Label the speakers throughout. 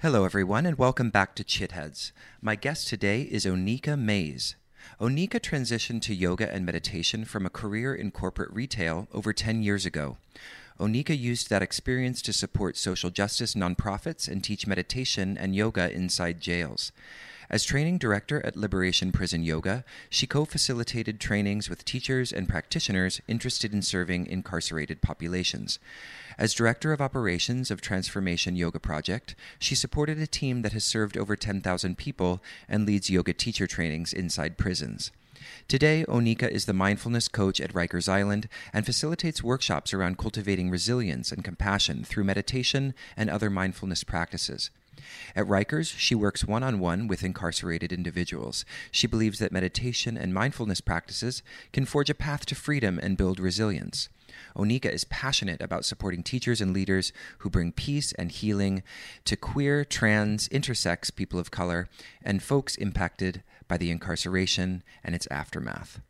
Speaker 1: Hello, everyone, and welcome back to Chitheads. My guest today is Onika Mays. Onika transitioned to yoga and meditation from a career in corporate retail over 10 years ago. Onika used that experience to support social justice nonprofits and teach meditation and yoga inside jails. As training director at Liberation Prison Yoga, she co facilitated trainings with teachers and practitioners interested in serving incarcerated populations. As director of operations of Transformation Yoga Project, she supported a team that has served over 10,000 people and leads yoga teacher trainings inside prisons. Today, Onika is the mindfulness coach at Rikers Island and facilitates workshops around cultivating resilience and compassion through meditation and other mindfulness practices. At Rikers, she works one on one with incarcerated individuals. She believes that meditation and mindfulness practices can forge a path to freedom and build resilience. Onika is passionate about supporting teachers and leaders who bring peace and healing to queer, trans, intersex people of color and folks impacted by the incarceration and its aftermath.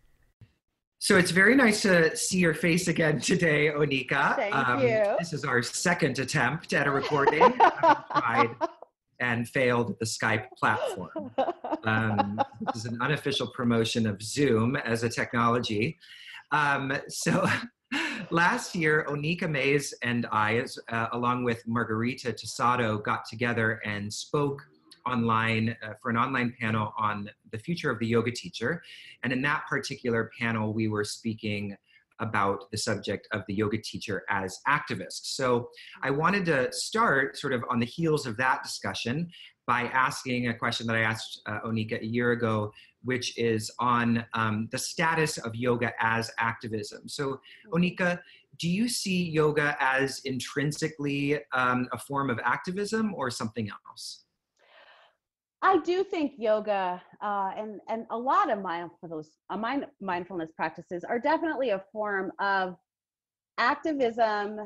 Speaker 2: So it's very nice to see your face again today, Onika.
Speaker 3: Thank um, you.
Speaker 2: This is our second attempt at a recording. and failed at the Skype platform. Um, this is an unofficial promotion of Zoom as a technology. Um, so last year, Onika Mays and I, uh, along with Margarita Tosado, got together and spoke online uh, for an online panel on the future of the yoga teacher. And in that particular panel, we were speaking about the subject of the yoga teacher as activists. So I wanted to start sort of on the heels of that discussion by asking a question that I asked uh, Onika a year ago, which is on um, the status of yoga as activism. So, Onika, do you see yoga as intrinsically um, a form of activism or something else?
Speaker 3: I do think yoga uh, and and a lot of mindfulness uh, mind, mindfulness practices are definitely a form of activism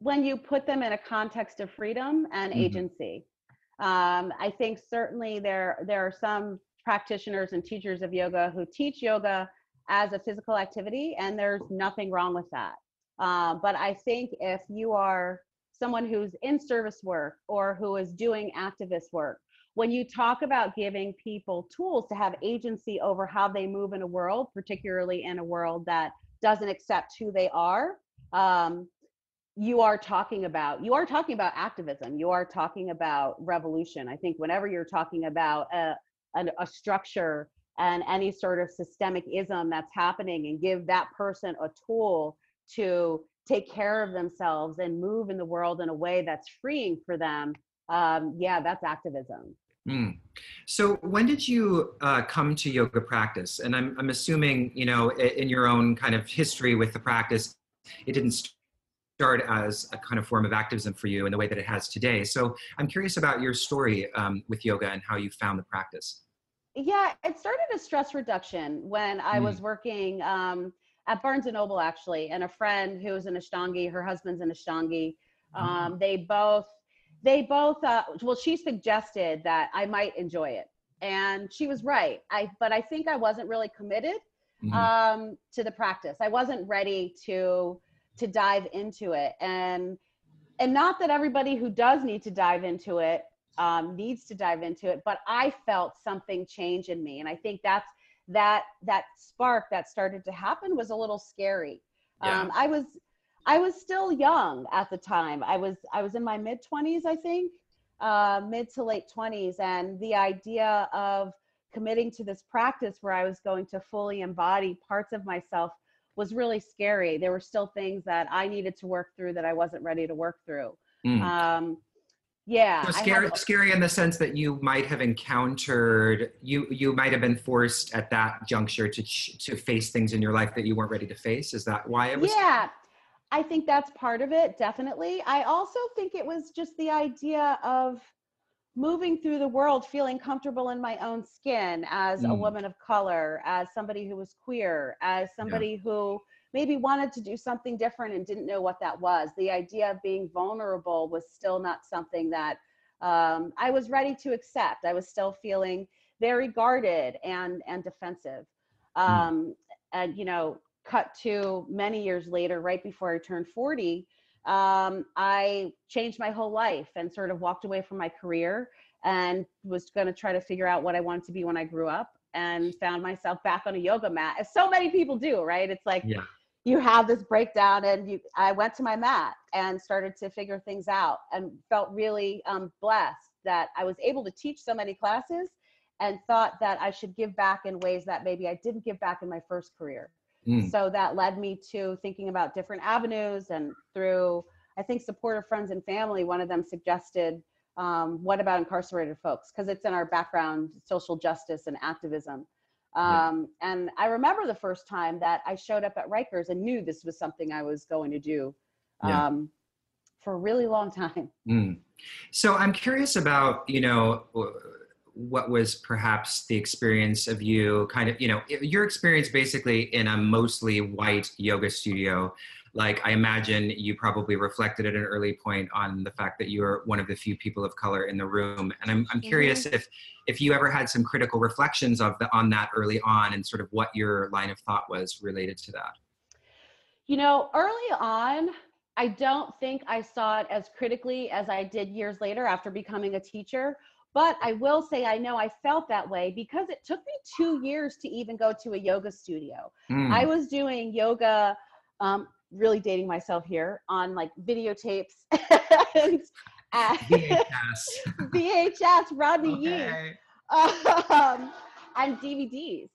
Speaker 3: when you put them in a context of freedom and mm-hmm. agency. Um, I think certainly there there are some practitioners and teachers of yoga who teach yoga as a physical activity, and there's nothing wrong with that. Uh, but I think if you are someone who's in service work or who is doing activist work when you talk about giving people tools to have agency over how they move in a world, particularly in a world that doesn't accept who they are, um, you are talking about you are talking about activism. You are talking about revolution. I think whenever you're talking about a, a, a structure and any sort of systemic ism that's happening, and give that person a tool to take care of themselves and move in the world in a way that's freeing for them um, yeah that's activism
Speaker 2: Mm. So when did you uh, come to yoga practice? And I'm, I'm assuming, you know, in your own kind of history with the practice, it didn't start as a kind of form of activism for you in the way that it has today. So I'm curious about your story um, with yoga and how you found the practice.
Speaker 3: Yeah, it started as stress reduction when I mm. was working um, at Barnes and Noble actually, and a friend who was an Ashtangi, her husband's an Ashtangi. Mm-hmm. Um, mm. They both they both uh, well she suggested that i might enjoy it. And she was right. I but i think i wasn't really committed mm-hmm. um, to the practice. I wasn't ready to to dive into it. And and not that everybody who does need to dive into it um, needs to dive into it but i felt something change in me. And i think that's that that spark that started to happen was a little scary. Yeah. um, i was I was still young at the time. I was I was in my mid 20s, I think, uh, mid to late 20s, and the idea of committing to this practice where I was going to fully embody parts of myself was really scary. There were still things that I needed to work through that I wasn't ready to work through. Mm. Um, yeah,
Speaker 2: so scary, scary in the sense that you might have encountered you you might have been forced at that juncture to to face things in your life that you weren't ready to face. Is that why it was?
Speaker 3: Yeah, I think that's part of it, definitely. I also think it was just the idea of moving through the world feeling comfortable in my own skin as mm. a woman of color, as somebody who was queer, as somebody yeah. who maybe wanted to do something different and didn't know what that was. The idea of being vulnerable was still not something that um, I was ready to accept. I was still feeling very guarded and and defensive. Mm. Um, mm. And you know, cut to many years later, right before I turned 40, um, I changed my whole life and sort of walked away from my career and was going to try to figure out what I wanted to be when I grew up and found myself back on a yoga mat as so many people do right it's like yeah. you have this breakdown and you i went to my mat and started to figure things out and felt really um, blessed that i was able to teach so many classes and thought that i should give back in ways that maybe i didn't give back in my first career mm. so that led me to thinking about different avenues and through i think supportive friends and family one of them suggested um, what about incarcerated folks? Because it's in our background, social justice and activism. Um, yeah. And I remember the first time that I showed up at Rikers and knew this was something I was going to do um, yeah. for a really long time. Mm.
Speaker 2: So I'm curious about, you know, what was perhaps the experience of you kind of, you know, your experience basically in a mostly white yoga studio. Like i imagine you probably reflected at an early point on the fact that you're one of the few people of color in the room. And i'm, I'm curious mm-hmm. if if you ever had some critical reflections of the on that early on and sort of what your line of thought was related to that.
Speaker 3: You know early on i don't think i saw it as critically as i did years later after becoming a teacher but I will say, I know I felt that way because it took me two years to even go to a yoga studio. Mm. I was doing yoga um, really dating myself here on like videotapes and VHS, VHS, Rodney okay. um, and DVDs.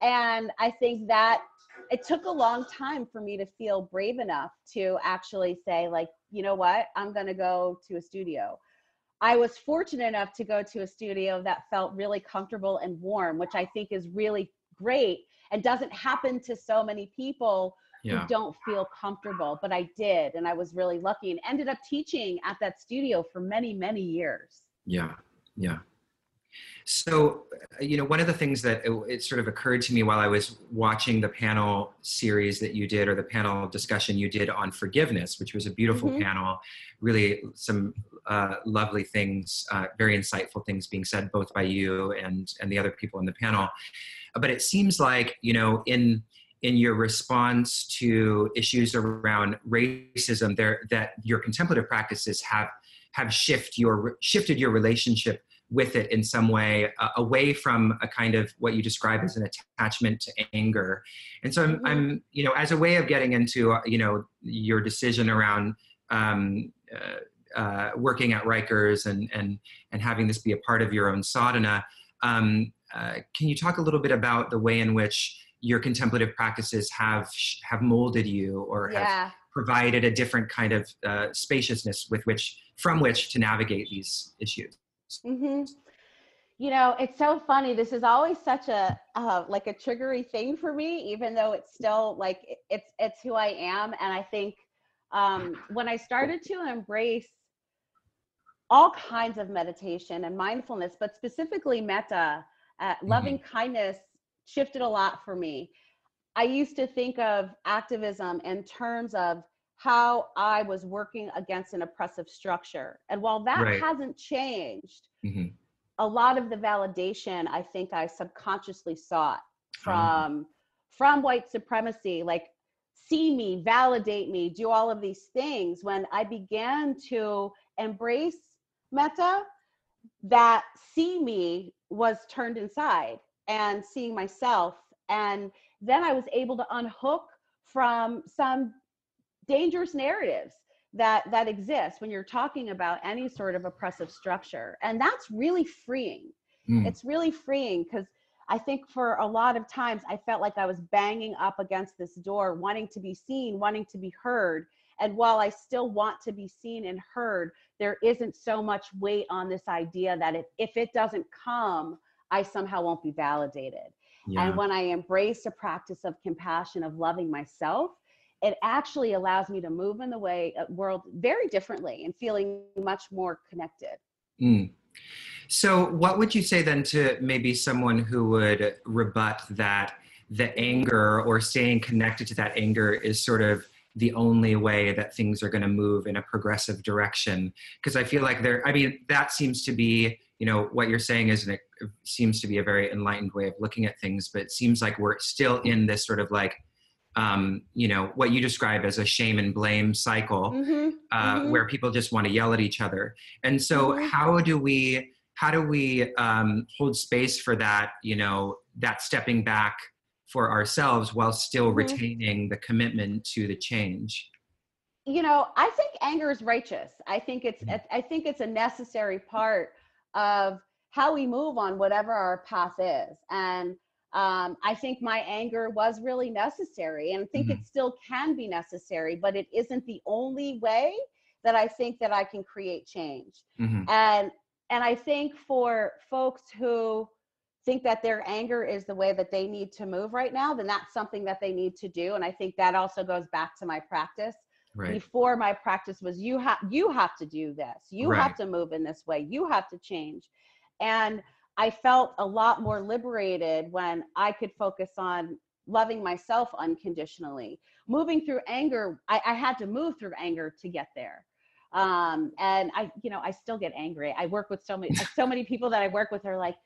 Speaker 3: And I think that it took a long time for me to feel brave enough to actually say, like, you know what, I'm going to go to a studio. I was fortunate enough to go to a studio that felt really comfortable and warm, which I think is really great and doesn't happen to so many people yeah. who don't feel comfortable, but I did. And I was really lucky and ended up teaching at that studio for many, many years.
Speaker 2: Yeah. Yeah. So, uh, you know, one of the things that it, it, sort of occurred to me while I was watching the panel series that you did, or the panel discussion you did on forgiveness, which was a beautiful mm-hmm. panel, really some uh, lovely things, uh, very insightful things being said both by you and and the other people in the panel. But it seems like you know in in your response to issues around racism there that your contemplative practices have have shift your shifted your relationship with it in some way uh, away from a kind of what you describe as an attachment to anger and so I'm, mm-hmm. I'm you know as a way of getting into uh, you know your decision around um, uh, uh, working at Rikers and and and having this be a part of your own sadhana um, uh, can you talk a little bit about the way in which your contemplative practices have have molded you or yeah. have provided a different kind of uh, spaciousness with which from which to navigate these issues
Speaker 3: mm-hmm. you know it's so funny this is always such a uh, like a triggery thing for me even though it's still like it's it's who i am and i think um, when i started to embrace all kinds of meditation and mindfulness but specifically metta uh, loving mm-hmm. kindness shifted a lot for me. I used to think of activism in terms of how I was working against an oppressive structure. And while that right. hasn't changed, mm-hmm. a lot of the validation I think I subconsciously sought uh-huh. from um. from white supremacy, like see me, validate me, do all of these things. When I began to embrace metta, that see me was turned inside and seeing myself. And then I was able to unhook from some dangerous narratives that that exist when you're talking about any sort of oppressive structure and that's really freeing mm. it's really freeing because i think for a lot of times i felt like i was banging up against this door wanting to be seen wanting to be heard and while i still want to be seen and heard there isn't so much weight on this idea that if, if it doesn't come I somehow won't be validated. Yeah. And when I embrace a practice of compassion, of loving myself, it actually allows me to move in the way uh, world very differently and feeling much more connected.
Speaker 2: Mm. So, what would you say then to maybe someone who would rebut that the anger or staying connected to that anger is sort of the only way that things are going to move in a progressive direction? Because I feel like there, I mean, that seems to be you know what you're saying is an, it seems to be a very enlightened way of looking at things but it seems like we're still in this sort of like um, you know what you describe as a shame and blame cycle
Speaker 3: Mhm,
Speaker 2: uh,
Speaker 3: mhm.
Speaker 2: where people just want to yell at each other and so
Speaker 3: Mhm.
Speaker 2: how do we how do we um, hold space for that you know that stepping back for ourselves while still
Speaker 3: Mhm.
Speaker 2: retaining the commitment to the change
Speaker 3: you know i think anger is righteous i think it's
Speaker 2: Mhm.
Speaker 3: i think it's a necessary part of how we move on whatever our path is and um, i think my anger was really necessary and i think
Speaker 2: Mhm.
Speaker 3: it still can be necessary but it isn't the only way that i think that i can create change
Speaker 2: Mhm.
Speaker 3: and and i think for folks who think that their anger is the way that they need to move right now then that's something that they need to do. And i think that also goes back to my practice.
Speaker 2: Right.
Speaker 3: Before my practice was you have you have to do this. You
Speaker 2: Right.
Speaker 3: have to move in this way. You have to change. And i felt a lot more liberated when i could focus on loving myself unconditionally. Moving through anger i, I had to move through anger to get there. Um, and i you know i still get angry. I work with so many so many people that i work with are like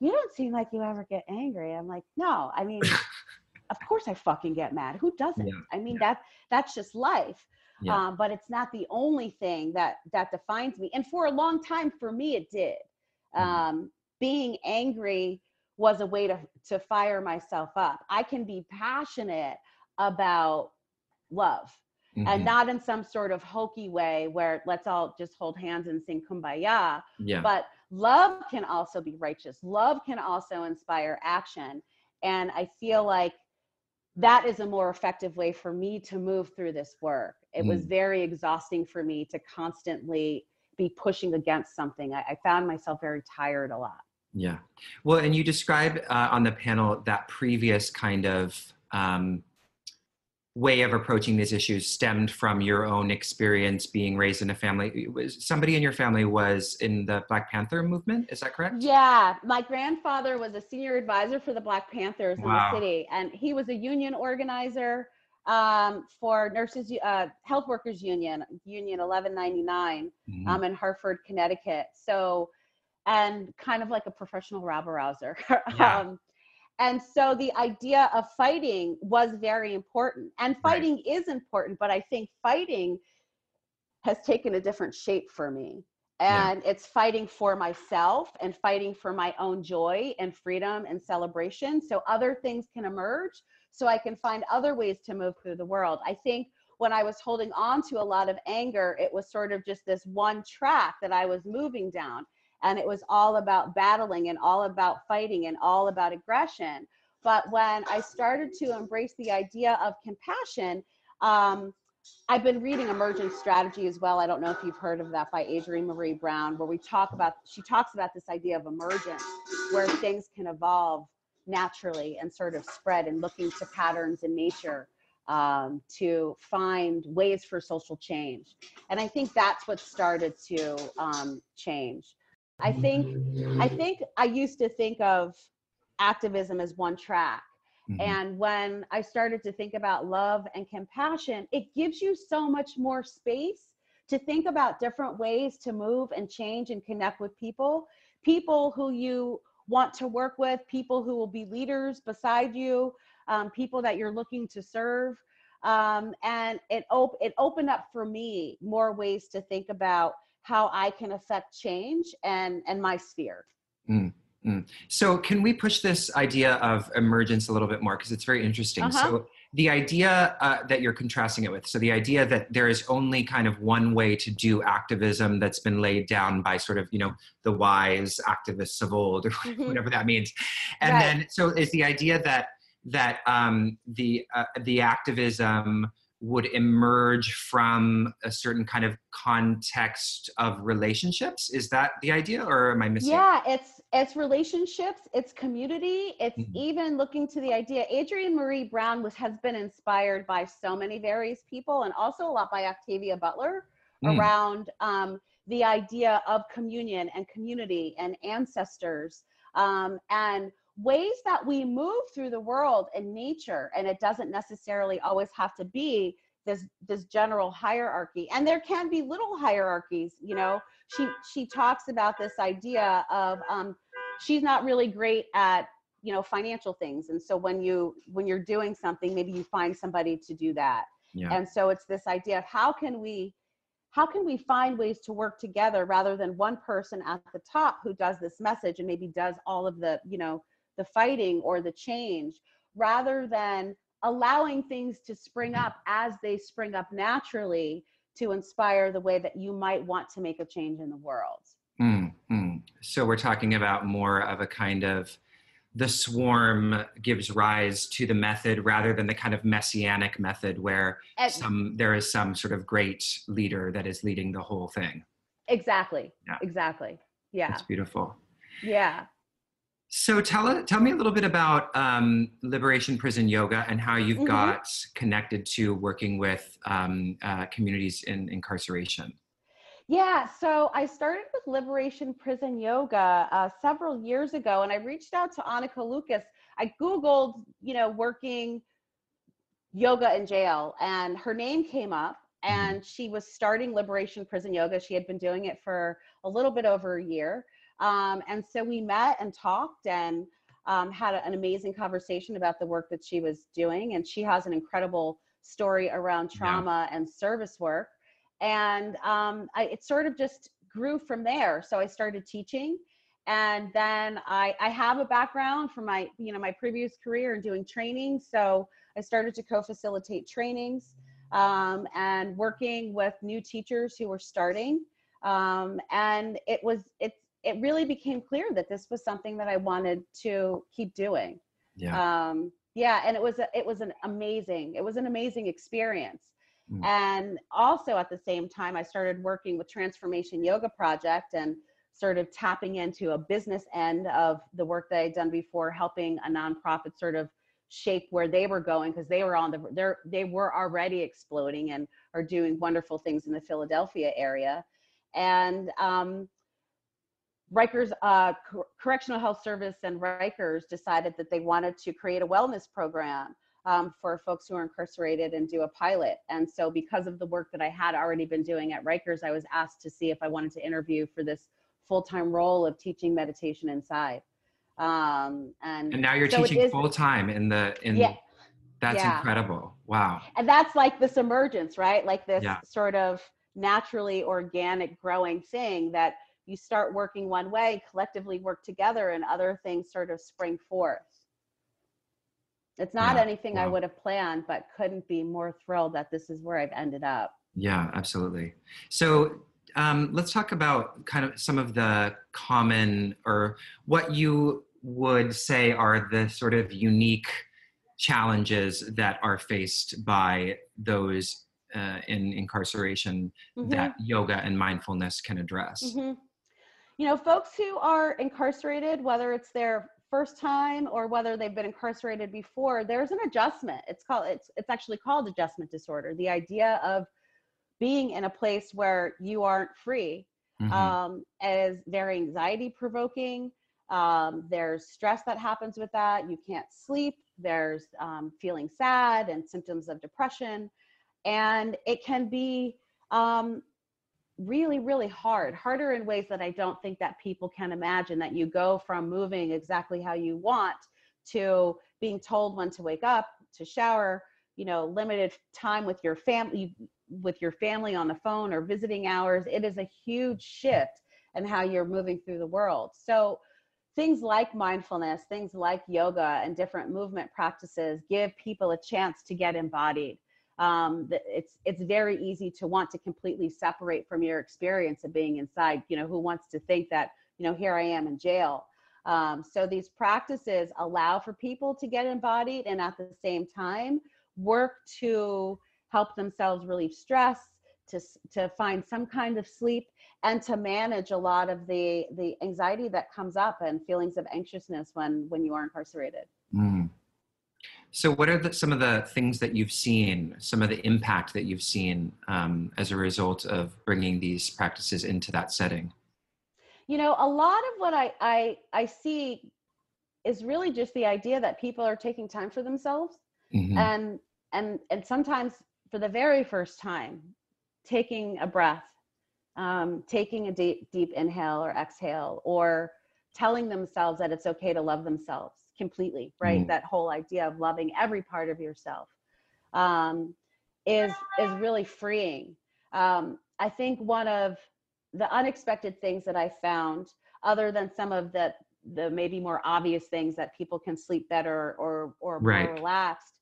Speaker 3: you don't seem like you ever get angry i'm like no i mean of course i fucking get mad who doesn't
Speaker 2: Yeah,
Speaker 3: i mean
Speaker 2: yeah.
Speaker 3: that that's just life
Speaker 2: Yeah.
Speaker 3: um, but it's not the only thing that that defines me and for a long time for me it did
Speaker 2: Mhm.
Speaker 3: um, being angry was a way to to fire myself up i can be passionate about love
Speaker 2: Mhm.
Speaker 3: and not in some sort of hokey way where let's all just hold hands and sing kumbaya
Speaker 2: yeah
Speaker 3: but love can also be righteous. Love can also inspire action. And i feel like that is a more effective way for me to move through this work. It was
Speaker 2: Mm.
Speaker 3: very exhausting for me to constantly be pushing against something. I, I found myself very tired a lot.
Speaker 2: Yeah. Well, and you describe uh, on the panel that previous kind of um, way of approaching these issues stemmed from your own experience being raised in a family. Was somebody in your family was in the Black Panther movement? Is that correct?
Speaker 3: yeah my grandfather was a senior advisor for the black panthers in the city and he was a union organizer um, for nurses uh, health workers union union 1199
Speaker 2: Mhm.
Speaker 3: um, in Hartford, Connecticut. So, and kind of like a professional rabble rouser.
Speaker 2: Yeah.
Speaker 3: um, and so the idea of fighting was very important. And fighting is important, but I think fighting has taken a different shape for me.
Speaker 2: Yeah.
Speaker 3: And it's fighting for myself and fighting for my own joy and freedom and celebration so other things can emerge so I can find other ways to move through the world. I think when I was holding on to a lot of anger, it was sort of just this one track that I was moving down. And it was all about battling and all about fighting and all about aggression. But when I started to embrace the idea of compassion, um, I've been reading Emergent Strategy as well. I don't know if you've heard of that by Adrienne Maree Brown, where we talk about, she talks about this idea of emergence, where things can evolve naturally and sort of spread and looking to patterns in nature um, to find ways for social change. And I think that's what started to um, change. I think, I think I used to think of activism as one track.
Speaker 2: Mhm.
Speaker 3: And when I started to think about love and compassion, it gives you so much more space to think about different ways to move and change and connect with people, people who you want to work with, people who will be leaders beside you, um, people that you're looking to serve. Um, and it, op- it opened up for me more ways to think about how I can affect change and, and my sphere.
Speaker 2: So, can we push this idea of emergence a little bit more? Because it's very interesting.
Speaker 3: Uh-huh.
Speaker 2: So, the idea uh, that you're contrasting it with, so the idea that there is only kind of one way to do activism that's been laid down by sort of, you know, the wise activists of old, or
Speaker 3: Mhm.
Speaker 2: whatever that means. And
Speaker 3: Right.
Speaker 2: then, so is the idea that that um, the uh, the activism would emerge from a certain kind of context of relationships? Is that the idea, or am I missing?
Speaker 3: Yeah, it's it's relationships, it's community, it's
Speaker 2: Mhm.
Speaker 3: even looking to the idea. Adrienne Maree Brown was has been inspired by so many various people, and also a lot by Octavia Butler
Speaker 2: Mm.
Speaker 3: around um, the idea of communion and community and ancestors um, and ways that we move through the world and nature. And it doesn't necessarily always have to be this this general hierarchy. And there can be little hierarchies. You know, she she talks about this idea of um, she's not really great at you know financial things and so when you when you're doing something maybe you find somebody to do that
Speaker 2: Yeah.
Speaker 3: and so it's this idea of how can we how can we find ways to work together rather than one person at the top who does this message and maybe does all of the you know the fighting or the change rather than allowing things to spring up as they spring up naturally to inspire the way that you might want to make a change in the world
Speaker 2: Mm, mm. So we're talking about more of a kind of the swarm gives rise to the method rather than the kind of messianic method where
Speaker 3: and
Speaker 2: some there is some sort of great leader that is leading the whole thing.
Speaker 3: exactly
Speaker 2: Yeah.
Speaker 3: exactly yeah
Speaker 2: That's beautiful.
Speaker 3: yeah
Speaker 2: So tell tell me a little bit about um, Liberation Prison Yoga and how you've
Speaker 3: Mhm.
Speaker 2: got connected to working with um, uh, communities in incarceration.
Speaker 3: Yeah, so I started with Liberation Prison Yoga uh, several years ago, and I reached out to Anneke Lucas. I Googled, you know, working yoga in jail, and her name came up, and she was starting Liberation Prison Yoga. She had been doing it for a little bit over a year. Um, and so we met and talked and um, had an amazing conversation about the work that she was doing. And she has an incredible story around
Speaker 2: Yeah.
Speaker 3: trauma and service work and um, I, it sort of just grew from there. So I started teaching, and then I, I have a background from my you know my previous career in doing training. So I started to co-facilitate trainings um, and working with new teachers who were starting, um, and it was it it really became clear that this was something that I wanted to keep doing.
Speaker 2: Yeah.
Speaker 3: Um, yeah, and it was a, it was an amazing it was an amazing experience.
Speaker 2: Mm.
Speaker 3: And also at the same time, I started working with Transformation Yoga Project and sort of tapping into a business end of the work that I'd done before, helping a nonprofit sort of shape where they were going because they were on the they're they were already exploding and are doing wonderful things in the Philadelphia area. And um, Rikers uh, Cor- Correctional Health Service and Rikers decided that they wanted to create a wellness program um, for folks who are incarcerated and do a pilot. And so, because of the work that I had already been doing at Rikers, I was asked to see if I wanted to interview for this full time role of teaching meditation inside. Um, and
Speaker 2: And now you're
Speaker 3: so
Speaker 2: teaching full time in the in
Speaker 3: Yeah.
Speaker 2: that's
Speaker 3: Yeah.
Speaker 2: incredible. Wow.
Speaker 3: and that's like this emergence, right? Like this
Speaker 2: Yeah.
Speaker 3: sort of naturally organic growing thing that you start working one way, collectively work together, and other things sort of spring forth. It's not
Speaker 2: Yeah,
Speaker 3: anything I would have planned, but couldn't be more thrilled that this is where I've ended up.
Speaker 2: Yeah, absolutely. So um, let's talk about kind of some of the common or what you would say are the sort of unique challenges that are faced by those uh, in incarceration
Speaker 3: Mhm.
Speaker 2: that yoga and mindfulness can address.
Speaker 3: Mhm. You know, folks who are incarcerated, whether it's their first time or whether they've been incarcerated before, there's an adjustment. It's called it's it's actually called adjustment disorder. The idea of being in a place where you aren't free
Speaker 2: Mhm.
Speaker 3: um, is very anxiety provoking. Um, there's stress that happens with that. You can't sleep. There's um, feeling sad and symptoms of depression. And it can be um, really, really hard, harder in ways that I don't think that people can imagine. That you go from moving exactly how you want to being told when to wake up, to shower, you know, limited time with your family with your family on the phone or visiting hours. It is a huge shift in how you're moving through the world. So things like mindfulness, things like yoga and different movement practices give people a chance to get embodied. Um, it's it's very easy to want to completely separate from your experience of being inside. You know, who wants to think that you know here I am in jail? Um, so these practices allow for people to get embodied and at the same time work to help themselves relieve stress, to to find some kind of sleep, and to manage a lot of the the anxiety that comes up and feelings of anxiousness when when you are incarcerated.
Speaker 2: Mm. So, what are the, some of the things that you've seen, some of the impact that you've seen um, as a result of bringing these practices into that setting?
Speaker 3: You know, a lot of what I I I see is really just the idea that people are taking time for themselves
Speaker 2: Mhm.
Speaker 3: and and and sometimes for the very first time taking a breath um, taking a deep deep inhale or exhale or telling themselves that it's okay to love themselves completely right
Speaker 2: Mm.
Speaker 3: that whole idea of loving every part of yourself um, is is really freeing um, i think one of the unexpected things that i found other than some of the the maybe more obvious things that people can sleep better or or more
Speaker 2: Right.
Speaker 3: relaxed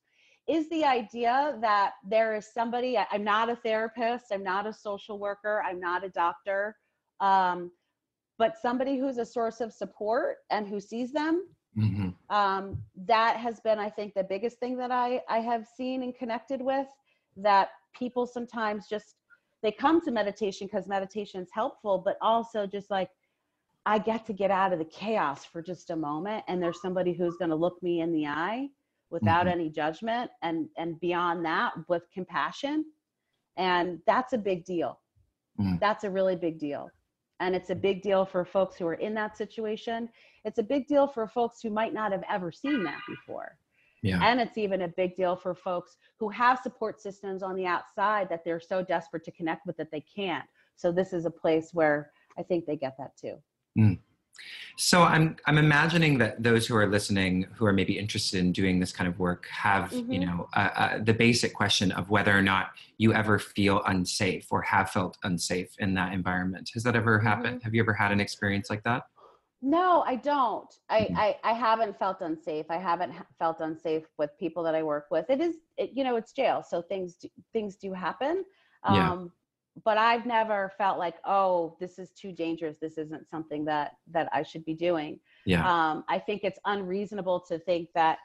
Speaker 3: is the idea that there is somebody i'm not a therapist i'm not a social worker i'm not a doctor um, but somebody who's a source of support and who sees them
Speaker 2: hmm
Speaker 3: um, that has been i think the biggest thing that i i have seen and connected with that people sometimes just they come to meditation because meditation is helpful but also just like i get to get out of the chaos for just a moment and there's somebody who's going to look me in the eye without
Speaker 2: Mhm.
Speaker 3: any judgment and and beyond that with compassion and that's a big deal
Speaker 2: Mm.
Speaker 3: that's a really big deal and it's a mm-hmm. big deal for folks who are in that situation. It's a big deal for folks who might not have ever seen that before.
Speaker 2: Yeah.
Speaker 3: and it's even a big deal for folks who have support systems on the outside that they're so desperate to connect with that they can't. So this is a place where i think they get that too mm.
Speaker 2: So I'm I'm imagining that those who are listening, who are maybe interested in doing this kind of work, have you
Speaker 3: Mhm.
Speaker 2: know uh, uh, the basic question of whether or not you ever feel unsafe or have felt unsafe in that environment. Has that ever happened? Have you ever had an experience like that?
Speaker 3: No, I don't. I,
Speaker 2: Mhm.
Speaker 3: I, I haven't felt unsafe. I haven't felt unsafe with people that I work with. It is, it, you know, it's jail, so things do, things do happen. Um,
Speaker 2: Yeah.
Speaker 3: But I've never felt like, oh, this is too dangerous. This isn't something that that I should be doing.
Speaker 2: Yeah.
Speaker 3: Um, I think it's unreasonable to think that,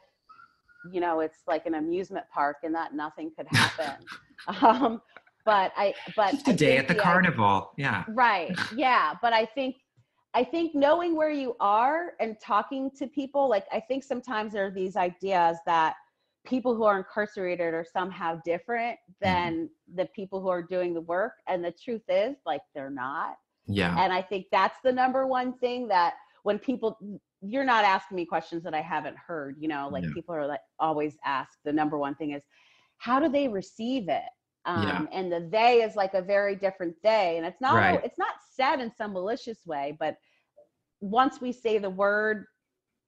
Speaker 3: you know, it's like an amusement park and that nothing could happen. um, but I, but
Speaker 2: Just a
Speaker 3: I
Speaker 2: day at the carnival. Yeah.
Speaker 3: right yeah but i think i think knowing where you are and talking to people like i think sometimes there are these ideas that people who are incarcerated are somehow different than the people who are doing the work and the truth is like they're not
Speaker 2: Yeah.
Speaker 3: and i think that's the number one thing that when people you're not asking me questions that i haven't heard you know like
Speaker 2: Yeah.
Speaker 3: people are like always ask the number one thing is how do they receive it um,
Speaker 2: Yeah.
Speaker 3: and the they is like a very different they and it's not
Speaker 2: Right.
Speaker 3: it's not said in some malicious way but once we say the word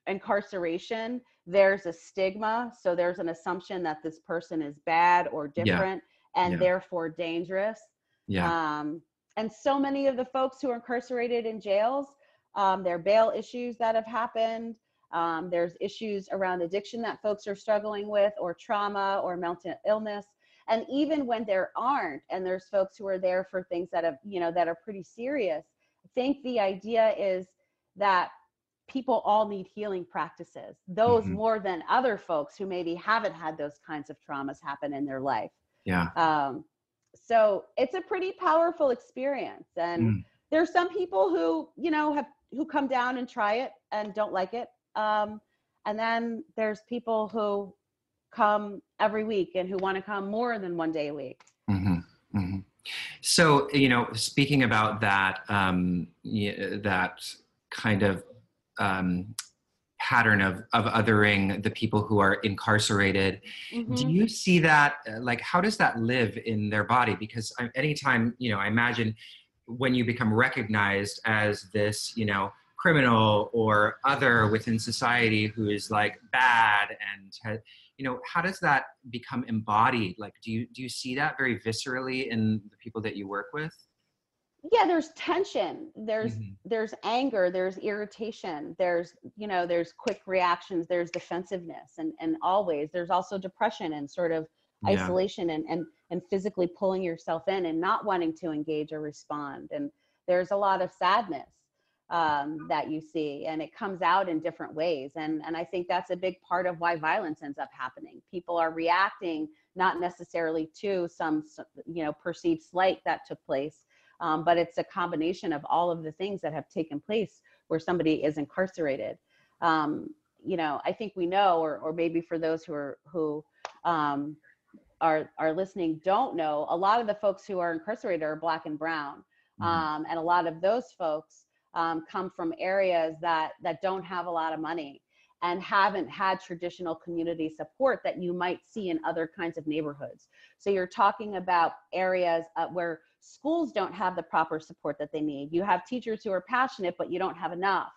Speaker 3: incarceration there's a stigma so there's an assumption that this person is bad or
Speaker 2: Yeah.
Speaker 3: different and
Speaker 2: Yeah.
Speaker 3: therefore dangerous
Speaker 2: Yeah.
Speaker 3: um, and so many of the folks who are incarcerated in jails, um, there are bail issues that have happened. Um, there's issues around addiction that folks are struggling with, or trauma, or mental illness. And even when there aren't, and there's folks who are there for things that have, you know, that are pretty serious. I think the idea is that people all need healing practices. Those
Speaker 2: Mhm.
Speaker 3: more than other folks who maybe haven't had those kinds of traumas happen in their life.
Speaker 2: Yeah.
Speaker 3: Um, so it's a pretty powerful experience. And
Speaker 2: Mm.
Speaker 3: there's some people who, you know, have who come down and try it and don't like it. Um, and then there's people who come every week and who want to come more than one day a week.
Speaker 2: hmm hmm So you know, speaking about that, um, that kind of um, pattern of of othering the people who are incarcerated. Do
Speaker 3: Mhm.
Speaker 2: you see that? uh, Like, how does that live in their body? Because I- anytime you know, I imagine when you become recognized as this, you know, criminal or other within society who is like bad and you know how does that become embodied like do you do you see that very viscerally in the people that you work with
Speaker 3: yeah, there's tension. There's
Speaker 2: Mhm.
Speaker 3: there's anger. There's irritation. There's you know there's quick reactions. There's defensiveness, and and always there's also depression and sort of
Speaker 2: Yeah.
Speaker 3: isolation and, and and physically pulling yourself in and not wanting to engage or respond and there's a lot of sadness um, that you see and it comes out in different ways and and i think that's a big part of why violence ends up happening people are reacting not necessarily to some you know perceived slight that took place um, but it's a combination of all of the things that have taken place where somebody is incarcerated. Um, you know i think we know or, or maybe for those who are who um, are are listening don't know a lot of the folks who are incarcerated are black and brown.
Speaker 2: Mhm.
Speaker 3: um, and a lot of those folks um, come from areas that that don't have a lot of money and haven't had traditional community support that you might see in other kinds of neighborhoods. So you're talking about areas uh, where schools don't have the proper support that they need. You have teachers who are passionate but you don't have enough.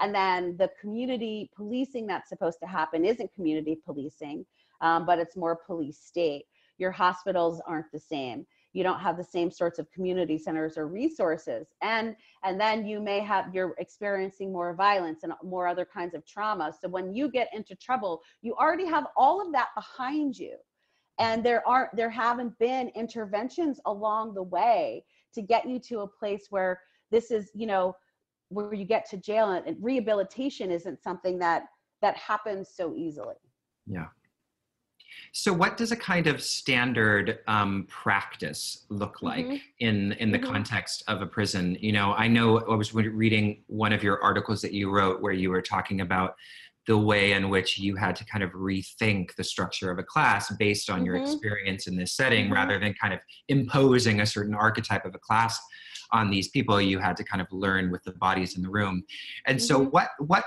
Speaker 3: And then the community policing that's supposed to happen isn't community policing um, but it's more police state. Your hospitals aren't the same. You don't have the same sorts of community centers or resources. And and then you may have you're experiencing more violence and more other kinds of trauma. So when you get into trouble you already have all of that behind you and there aren't there haven't been interventions along the way to get you to a place where this is you know where you get to jail and rehabilitation isn't something that that happens so easily
Speaker 2: yeah so, what does a kind of standard um, practice look like mm-hmm. in in the mm-hmm. context of a prison? You know, I know I was reading one of your articles that you wrote where you were talking about the way in which you had to kind of rethink the structure of a class based on mm-hmm. your experience in this setting, mm-hmm. rather than kind of imposing a certain archetype of a class on these people. You had to kind of learn with the bodies in the room, and so mm-hmm. what what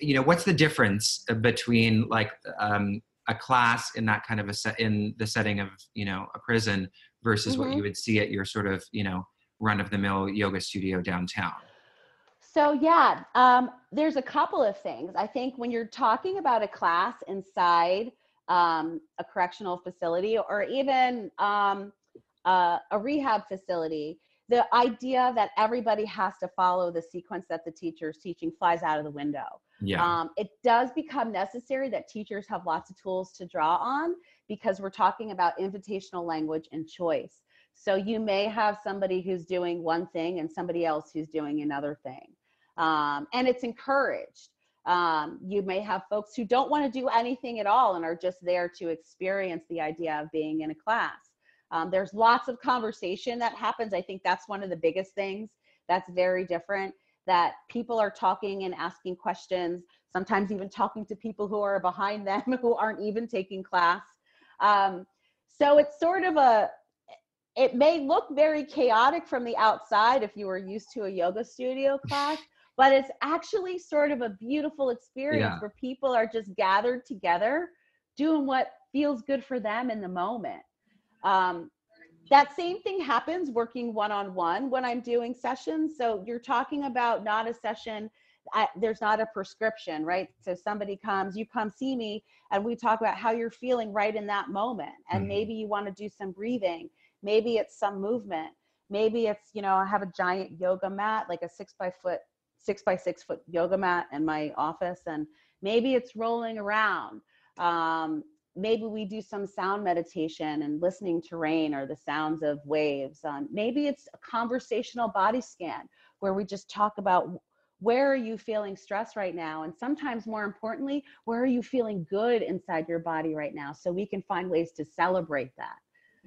Speaker 2: you know what's the difference between like um, a class in that kind of a set in the setting of you know a prison versus mm-hmm. what you would see at your sort of you know run of the mill yoga studio downtown
Speaker 3: so yeah um, there's a couple of things i think when you're talking about a class inside um, a correctional facility or even um, uh, a rehab facility the idea that everybody has to follow the sequence that the teacher is teaching flies out of the window
Speaker 2: yeah.
Speaker 3: Um, it does become necessary that teachers have lots of tools to draw on because we're talking about invitational language and choice. So you may have somebody who's doing one thing and somebody else who's doing another thing. Um, and it's encouraged. Um, you may have folks who don't want to do anything at all and are just there to experience the idea of being in a class. Um, there's lots of conversation that happens. I think that's one of the biggest things that's very different that people are talking and asking questions, sometimes even talking to people who are behind them who aren't even taking class. Um, so it's sort of a, it may look very chaotic from the outside if you were used to a yoga studio class, but it's actually sort of a beautiful experience yeah. where people are just gathered together doing what feels good for them in the moment. Um, that same thing happens working one-on-one when i'm doing sessions so you're talking about not a session I, there's not a prescription right so somebody comes you come see me and we talk about how you're feeling right in that moment and mm-hmm. maybe you want to do some breathing maybe it's some movement maybe it's you know i have a giant yoga mat like a six by foot six by six foot yoga mat in my office and maybe it's rolling around um, maybe we do some sound meditation and listening to rain or the sounds of waves. Um, maybe it's a conversational body scan where we just talk about where are you feeling stress right now? And sometimes more importantly, where are you feeling good inside your body right now? So we can find ways to celebrate that.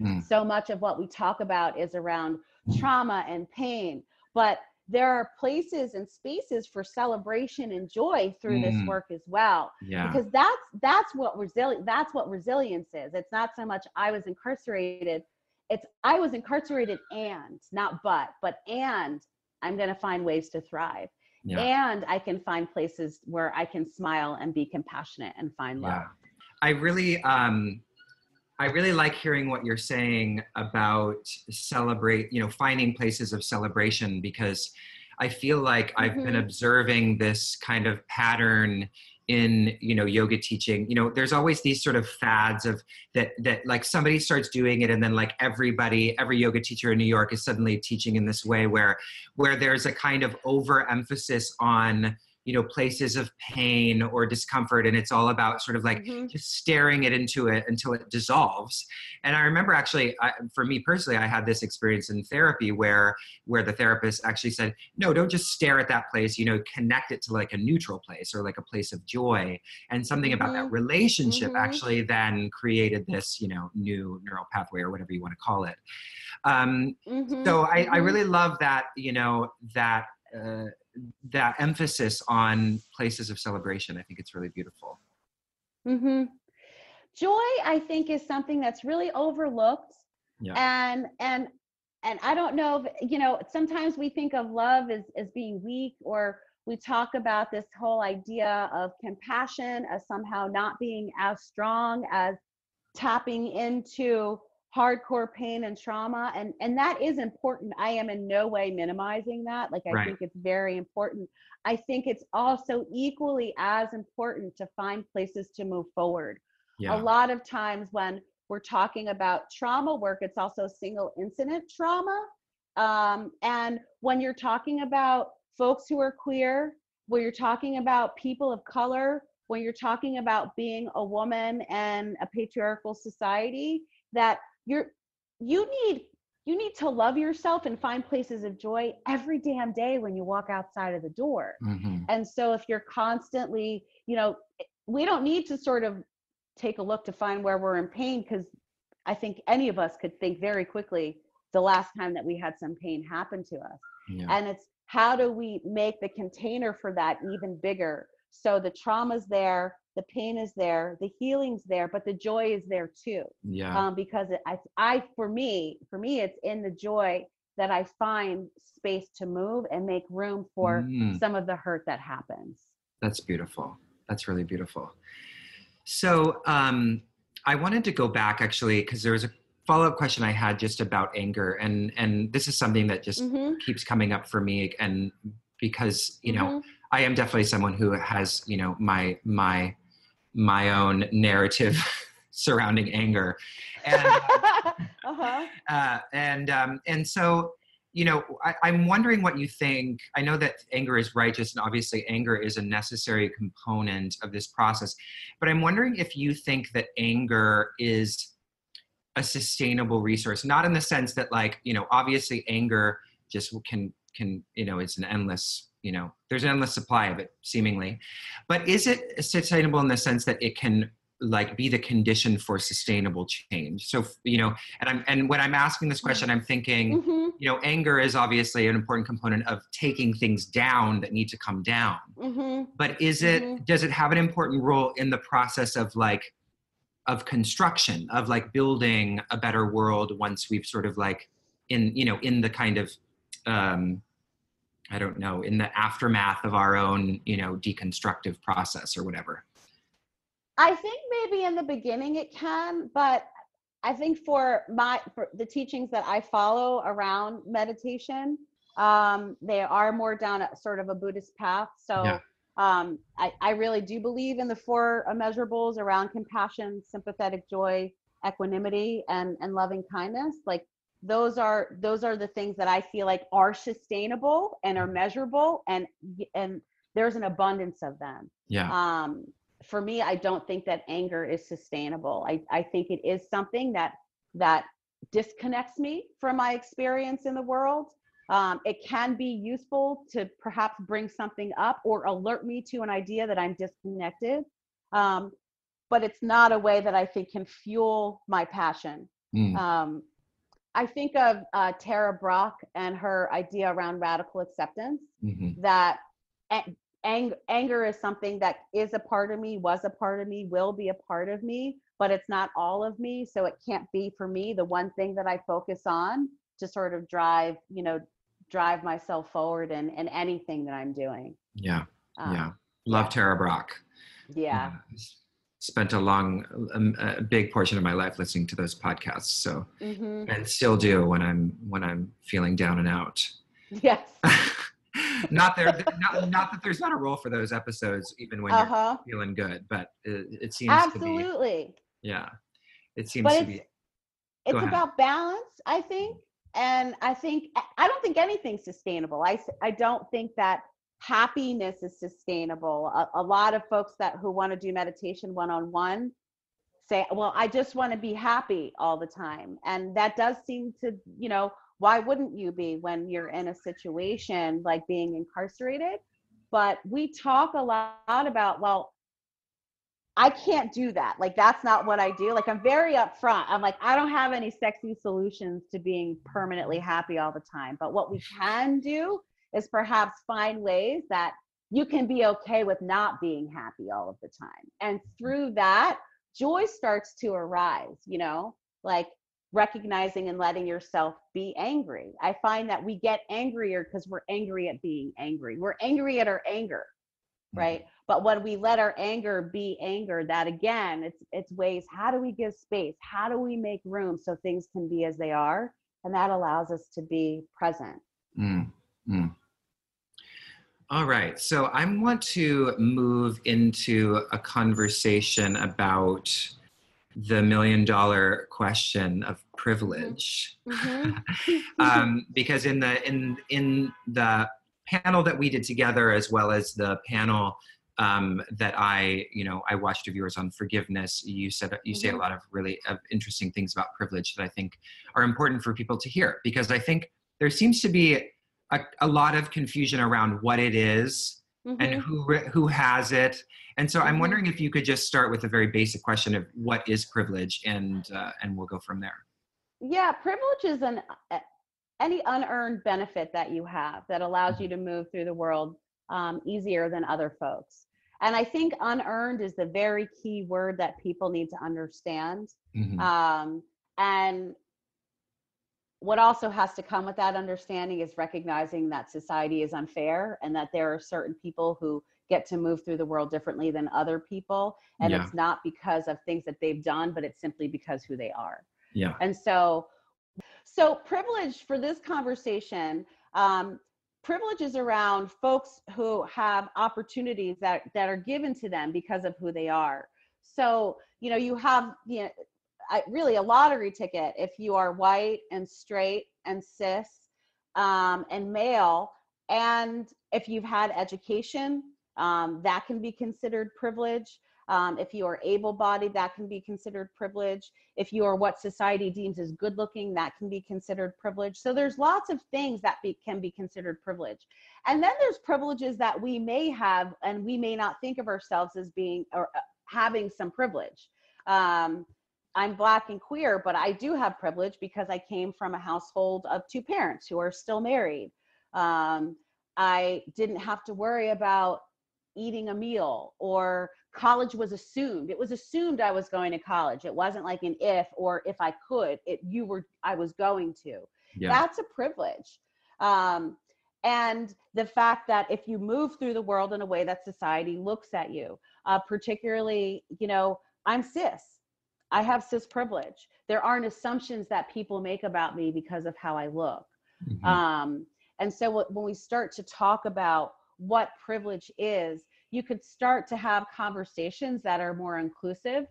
Speaker 3: Mm. So much of what we talk about is around trauma and pain, but there are places and spaces for celebration and joy through mm. this work as well
Speaker 2: yeah.
Speaker 3: because that's that's what resilient that's what resilience is it's not so much i was incarcerated it's i was incarcerated and not but but and i'm going to find ways to thrive yeah. and i can find places where i can smile and be compassionate and find love yeah.
Speaker 2: i really um I really like hearing what you're saying about celebrate, you know, finding places of celebration because I feel like mm-hmm. I've been mm-hmm. observing this kind of pattern in you know yoga teaching you know there's always these sort of fads of that that like somebody starts doing it and then like everybody every yoga teacher in new york is suddenly teaching in this way where where there's a kind of overemphasis on you know places of pain or discomfort and it's all about sort of like mm-hmm. just staring it into it until it dissolves and i remember actually I, for me personally i had this experience in therapy where where the therapist actually said no don't just stare at that place you know connect it to like a neutral place or like a place of joy and something mm-hmm. about that mm-hmm. relationship mm-hmm. actually then created this you know new neural pathway or whatever you want to call it um, mm-hmm. so I, I mm-hmm. really love that you know that uh, that emphasis on places of celebration. I think it's really beautiful.
Speaker 3: Mm-hmm. Joy, I think, is something that's really overlooked. Yeah. And and and I don't know if you know. Sometimes we think of love as as being weak, or we talk about this whole idea of compassion as somehow not being as strong as tapping into hardcore pain and trauma and and that is important i am in no way minimizing that like i
Speaker 2: Right.
Speaker 3: think it's very important i think it's also equally as important to find places to move forward
Speaker 2: Yeah.
Speaker 3: a lot of times when we're talking about trauma work it's also single incident trauma um, and when you're talking about folks who are queer when you're talking about people of color when you're talking about being a woman and a patriarchal society that you're you need you need to love yourself and find places of joy every damn day when you walk outside of the door
Speaker 2: Mhm.
Speaker 3: and so if you're constantly you know we don't need to sort of take a look to find where we're in pain because i think any of us could think very quickly the last time that we had some pain happen to us
Speaker 2: Yeah.
Speaker 3: and it's how do we make the container for that even bigger so the trauma's there the pain is there the healing's there but the joy is there too
Speaker 2: Yeah.
Speaker 3: um, because it, I, I for me for me it's in the joy that i find space to move and make room for
Speaker 2: Mm.
Speaker 3: some of the hurt that happens
Speaker 2: That's beautiful. That's really beautiful. So um, I wanted to go back actually because there was a follow-up question I had just about anger, and and this is something that just
Speaker 3: Mhm,
Speaker 2: keeps coming up for me, and because you know
Speaker 3: mhm.
Speaker 2: I am definitely someone who has you know my my my own narrative surrounding anger, and
Speaker 3: uh-huh.
Speaker 2: uh, and um, and so you know I, i'm wondering what you think. I know that anger is righteous and obviously anger is a necessary component of this process. But i'm wondering if you think that anger is a sustainable resource not in the sense that like you know obviously anger just can can you know it's an endless you know there's an endless supply of it seemingly but is it sustainable in the sense that it can like be the condition for sustainable change so you know and i'm and when i'm asking this question i'm thinking
Speaker 3: Mhm,
Speaker 2: you know anger is obviously an important component of taking things down that need to come down
Speaker 3: mhm.
Speaker 2: but is it
Speaker 3: Mhm.
Speaker 2: does it have an important role in the process of like of construction of like building a better world once we've sort of like in you know in the kind of um i don't know in the aftermath of our own you know deconstructive process or whatever
Speaker 3: I think maybe in the beginning it can, but I think for my for the teachings that I follow around meditation, um, they are more down a sort of a Buddhist path. So
Speaker 2: Yeah.
Speaker 3: um, I, I really do believe in the four immeasurables around compassion, sympathetic joy, equanimity, and and loving kindness. Like those are those are the things that I feel like are sustainable and are measurable, and and there's an abundance of them.
Speaker 2: Yeah.
Speaker 3: Um, for me i don't think that anger is sustainable. I, I think it is something that that disconnects me from my experience in the world. Um, it can be useful to perhaps bring something up or alert me to an idea that i'm disconnected. Um, but it's not a way that i think can fuel my passion.
Speaker 2: Mm,
Speaker 3: um, i think of uh, Tara Brach and her idea around radical acceptance
Speaker 2: mhm.
Speaker 3: that ang- anger is something that is a part of me, was a part of me, will be a part of me, but it's not all of me. So it can't be for me the one thing that I focus on to sort of drive, you know, drive myself forward in, in anything that I'm doing.
Speaker 2: yeah
Speaker 3: Um,
Speaker 2: yeah love Tara Brach
Speaker 3: Yeah.
Speaker 2: Uh, spent a long um, a big portion of my life listening to those podcasts so
Speaker 3: hmm
Speaker 2: and still do when i'm when i'm feeling down and out
Speaker 3: Yes.
Speaker 2: not there not, not that there's not a role for those episodes even when
Speaker 3: Uh
Speaker 2: you're feeling good but it, it seems to be
Speaker 3: Absolutely.
Speaker 2: yeah it seems
Speaker 3: But
Speaker 2: to be
Speaker 3: it's
Speaker 2: ahead.
Speaker 3: about balance i think and i think i don't think anything's sustainable I I don't think that happiness is sustainable a, a lot of folks that who want to do meditation one-on-one say well i just want to be happy all the time and that does seem to you know why wouldn't you be when you're in a situation like being incarcerated but we talk a lot about well I can't do that. Like that's not what I do. Like I'm very upfront. I'm like I don't have any sexy solutions to being permanently happy all the time. But what we can do is perhaps find ways that you can be okay with not being happy all of the time. And through that, joy starts to arise, you know? Like recognizing and letting yourself be angry. I find that we get angrier because we're angry at being angry. We're angry at our anger right but when we let our anger be anger that again it's it's ways how do we give space how do we make room so things can be as they are and that allows us to be present
Speaker 2: Mm, mm. All right. So I want to move into a conversation about the million dollar question of privilege.
Speaker 3: Mhm.
Speaker 2: um, because in the in in the panel that we did together, as well as the panel um, that I you know I watched of yours on forgiveness, you said you say a
Speaker 3: Mhm.
Speaker 2: lot of really of interesting things about privilege that I think are important for people to hear because I think there seems to be a, a lot of confusion around what it is and
Speaker 3: Mhm.
Speaker 2: who who has it and so i'm
Speaker 3: Mhm.
Speaker 2: wondering if you could just start with a very basic question of what is privilege and uh, and we'll go from there
Speaker 3: Yeah, privilege is an any unearned benefit that you have that allows you to move through the world um, easier than other folks. And I think unearned is the very key word that people need to understand.
Speaker 2: Mhm.
Speaker 3: Um, and what also has to come with that understanding is recognizing that society is unfair and that there are certain people who get to move through the world differently than other people. And
Speaker 2: Yeah.
Speaker 3: it's not because of things that they've done, but it's simply because who they are.
Speaker 2: yeah
Speaker 3: And so, so privilege for this conversation, um, privilege is around folks who have opportunities that that are given to them because of who they are. So, you know, you have you know, I, really a lottery ticket if you are white and straight and cis um, and male, and if you've had education, um, that can be considered privilege. Um, if you are able-bodied, that can be considered privilege. If you are what society deems as good looking that can be considered privilege. So there's lots of things that be, can be considered privilege. And then there's privileges that we may have and we may not think of ourselves as being or uh, having some privilege. Um, i'm black and queer but i do have privilege because i came from a household of two parents who are still married. Um, i didn't have to worry about eating a meal or college was assumed. It was assumed i was going to college. It wasn't like an if or if i could it you were i was going to.
Speaker 2: Yeah.
Speaker 3: That's a privilege. Um, and the fact that if you move through the world in a way that society looks at you uh, particularly you know i'm cis i have cis privilege there aren't assumptions that people make about me because of how i look
Speaker 2: Mhm.
Speaker 3: um, and so wh- when we start to talk about what privilege is, you could start to have conversations that are more inclusive.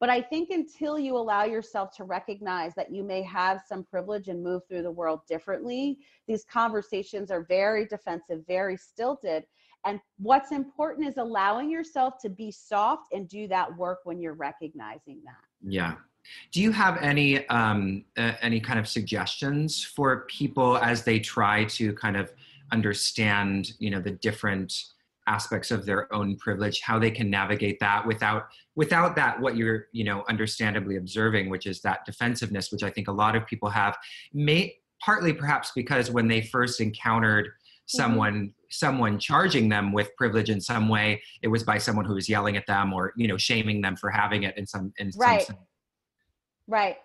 Speaker 3: But I think until you allow yourself to recognize that you may have some privilege and move through the world differently, these conversations are very defensive, very stilted. And what's important is allowing yourself to be soft and do that work when you're recognizing that.
Speaker 2: yeah do you have any um, uh, any kind of suggestions for people as they try to kind of understand you know the different aspects of their own privilege how they can navigate that without without that what you're you know understandably observing which is that defensiveness which i think a lot of people have may partly perhaps because when they first encountered Mm-hmm. someone someone charging them with privilege in some way it was by someone who was yelling at them or you know shaming them for having it in some in
Speaker 3: Right.
Speaker 2: some.
Speaker 3: Right.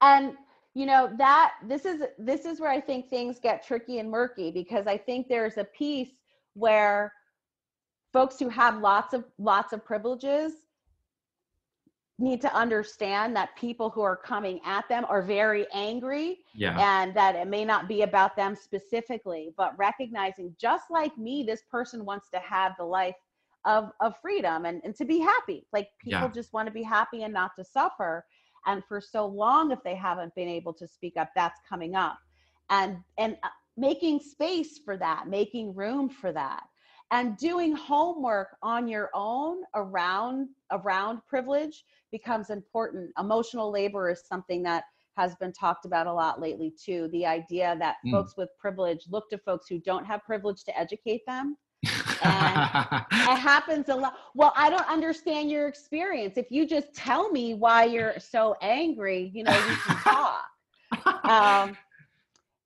Speaker 3: And you know that this is this is where I think things get tricky and murky because I think there's a piece where folks who have lots of lots of privileges need to understand that people who are coming at them are very angry
Speaker 2: yeah.
Speaker 3: and that it may not be about them specifically but recognizing just like me this person wants to have the life of of freedom and, and to be happy. Like people
Speaker 2: Yeah.
Speaker 3: just want to be happy and not to suffer. And for so long if they haven't been able to speak up that's coming up. And and uh, making space for that making room for that and doing homework on your own around around privilege becomes important emotional labor is something that has been talked about a lot lately too the idea that
Speaker 2: Mm.
Speaker 3: folks with privilege look to folks who don't have privilege to educate them and it happens a lot well i don't understand your experience if you just tell me why you're so angry you know we can talk um,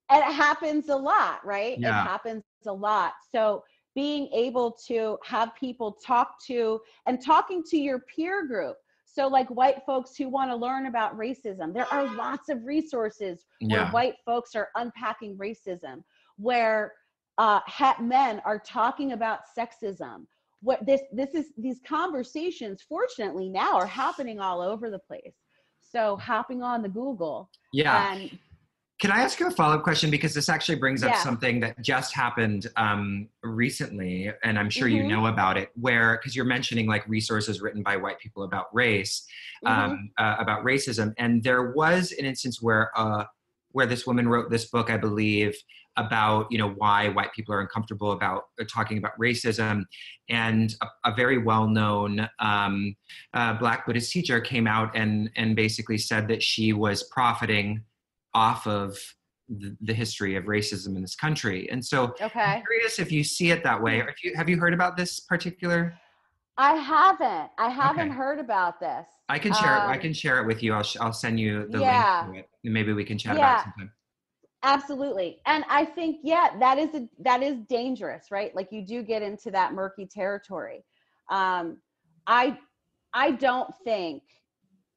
Speaker 3: and it happens a lot, right?
Speaker 2: Yeah.
Speaker 3: It happens a lot. So being able to have people talk to and talking to your peer group. So like white folks who want to learn about racism, there are lots of resources where
Speaker 2: yeah
Speaker 3: white folks are unpacking racism, where uh, het men are talking about sexism, what this this is these conversations fortunately now are happening all over the place so hopping on the google
Speaker 2: Yeah.
Speaker 3: and
Speaker 2: Can I ask you a follow up question? Because this actually brings up
Speaker 3: Yeah.
Speaker 2: something that just happened um, recently, and I'm sure you
Speaker 3: Mhm.
Speaker 2: know about it, where, because you're mentioning like resources written by white people about race,
Speaker 3: mhm,
Speaker 2: um, uh, about racism. And there was an instance where, uh, where this woman wrote this book, I believe, about you know why white people are uncomfortable about uh, talking about racism, and a, a very well-known um, uh, Black Buddhist teacher came out and and basically said that she was profiting off of the, the history of racism in this country. And so,
Speaker 3: okay
Speaker 2: I'm curious if you see it that way. Or if you have you heard about this particular?
Speaker 3: i haven't i haven't
Speaker 2: Okay.
Speaker 3: heard about this
Speaker 2: I can share it. I
Speaker 3: Um,
Speaker 2: can share it with you. I'll sh- I'll send you the
Speaker 3: Yeah.
Speaker 2: link to it, and maybe we can chat
Speaker 3: Yeah.
Speaker 2: about it sometime.
Speaker 3: absolutely and i think yeah that is a, that is dangerous right like you do get into that murky territory um i i don't think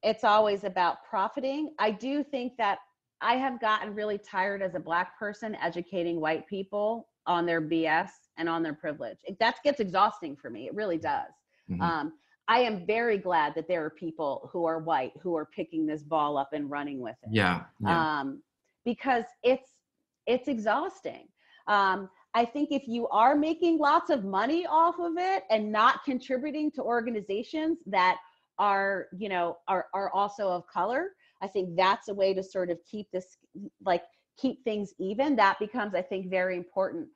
Speaker 3: it's always about profiting i do think that i have gotten really tired as a black person educating white people on their bs and on their privilege it, that gets exhausting for me it really does
Speaker 2: Mhm.
Speaker 3: um i am very glad that there are people who are white who are picking this ball up and running with it
Speaker 2: yeah. Yeah.
Speaker 3: um, because it's it's exhausting. Um, I think if you are making lots of money off of it and not contributing to organizations that are you know are are also of color, I think that's a way to sort of keep this like keep things even. That becomes I think very important.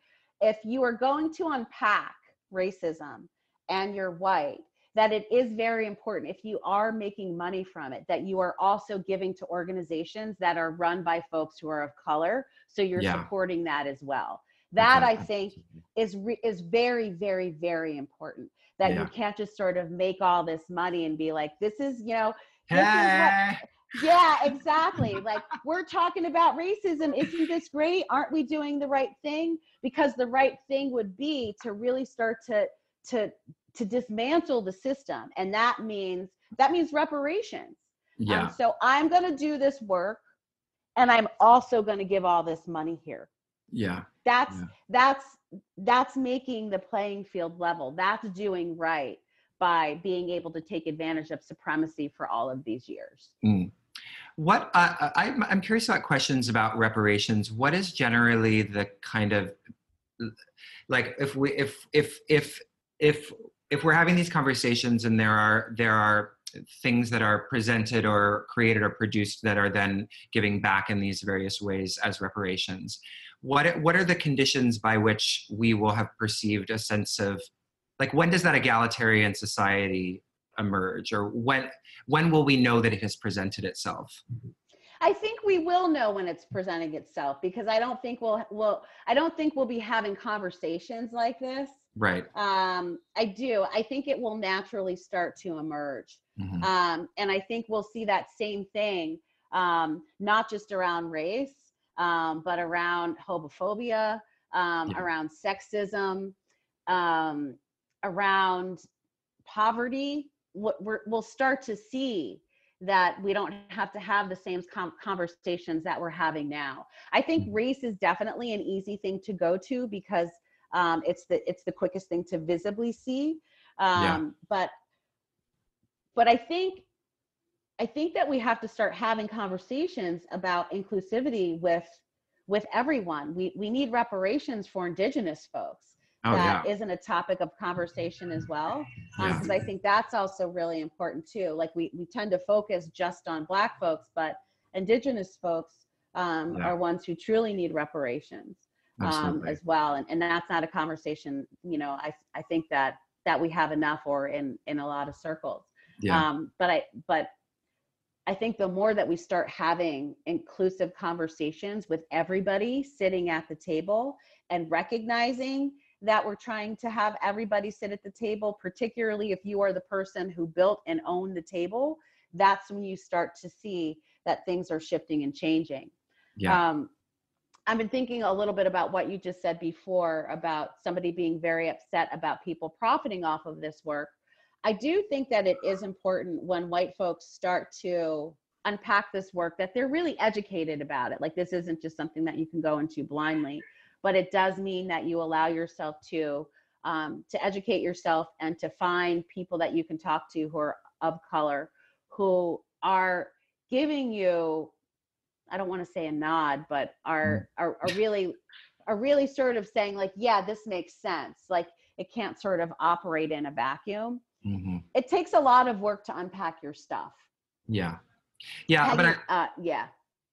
Speaker 3: If you are going to unpack racism and you're white that it is very important if you are making money from it that you are also giving to organizations that are run by folks who are of color so you're
Speaker 2: Yeah.
Speaker 3: supporting that as well that i think is re- is very very very important that
Speaker 2: Yeah.
Speaker 3: you can't just sort of make all this money and be like this is you know this is what-
Speaker 2: Hey.
Speaker 3: Yeah exactly. Like we're talking about racism. Isn't this great? Aren't we doing the right thing? Because the right thing would be to really start to to to dismantle the system. And that means that means reparations.
Speaker 2: Yeah.
Speaker 3: um, so i'm going to do this work and i'm also going to give all this money here.
Speaker 2: Yeah.
Speaker 3: that's
Speaker 2: Yeah.
Speaker 3: that's that's making the playing field level. That's doing right by being able to take advantage of supremacy for all of these years
Speaker 2: What uh, I'm, I'm curious about questions about reparations. What is generally the kind of like if we if if if if if we're having these conversations and there are there are things that are presented or created or produced that are then giving back in these various ways as reparations what what are the conditions by which we will have perceived a sense of like when does that egalitarian society emerge or when when will we know that it has presented itself
Speaker 3: I think we will know when it's presenting itself because I don't think we'll will I don't think we'll be having conversations like this.
Speaker 2: right
Speaker 3: Um, I do. I think it will naturally start to emerge.
Speaker 2: Mhm.
Speaker 3: Um, and I think we'll see that same thing, um, not just around race, um, but around homophobia, um,
Speaker 2: Yeah.
Speaker 3: around sexism, um, around poverty. What we're, we'll start to see that we don't have to have the same com- conversations that we're having now. I think
Speaker 2: Mhm.
Speaker 3: race is definitely an easy thing to go to because um, it's the it's the quickest thing to visibly see. Um,
Speaker 2: Yeah.
Speaker 3: But but I think I think that we have to start having conversations about inclusivity with with everyone. We we need reparations for indigenous folks.
Speaker 2: Oh
Speaker 3: That
Speaker 2: yeah
Speaker 3: not a topic of conversation as well.
Speaker 2: Yeah.
Speaker 3: Because I think that's also really important too. Like we we tend to focus just on black folks, but indigenous folks um,
Speaker 2: Yeah.
Speaker 3: are ones who truly need reparations um, as well. And, and that's not a conversation, you know, I, I think that, that we have enough or in, in a lot of circles.
Speaker 2: yeah
Speaker 3: Um, but I, but I think the more that we start having inclusive conversations with everybody sitting at the table and recognizing that we're trying to have everybody sit at the table, particularly if you are the person who built and owned the table, that's when you start to see that things are shifting and changing.
Speaker 2: yeah
Speaker 3: Um, I've been thinking a little bit about what you just said before about somebody being very upset about people profiting off of this work. I do think that it is important when white folks start to unpack this work that they're really educated about it. Like this isn't just something that you can go into blindly, but it does mean that you allow yourself to um, to educate yourself and to find people that you can talk to who are of color who are giving you i don't want to say a nod but are are, are really are really sort of saying like yeah this makes sense. Like it can't sort of operate in a vacuum.
Speaker 2: Mhm.
Speaker 3: it takes a lot of work to unpack your stuff.
Speaker 2: Yeah. Yeah, but I,
Speaker 3: uh, yeah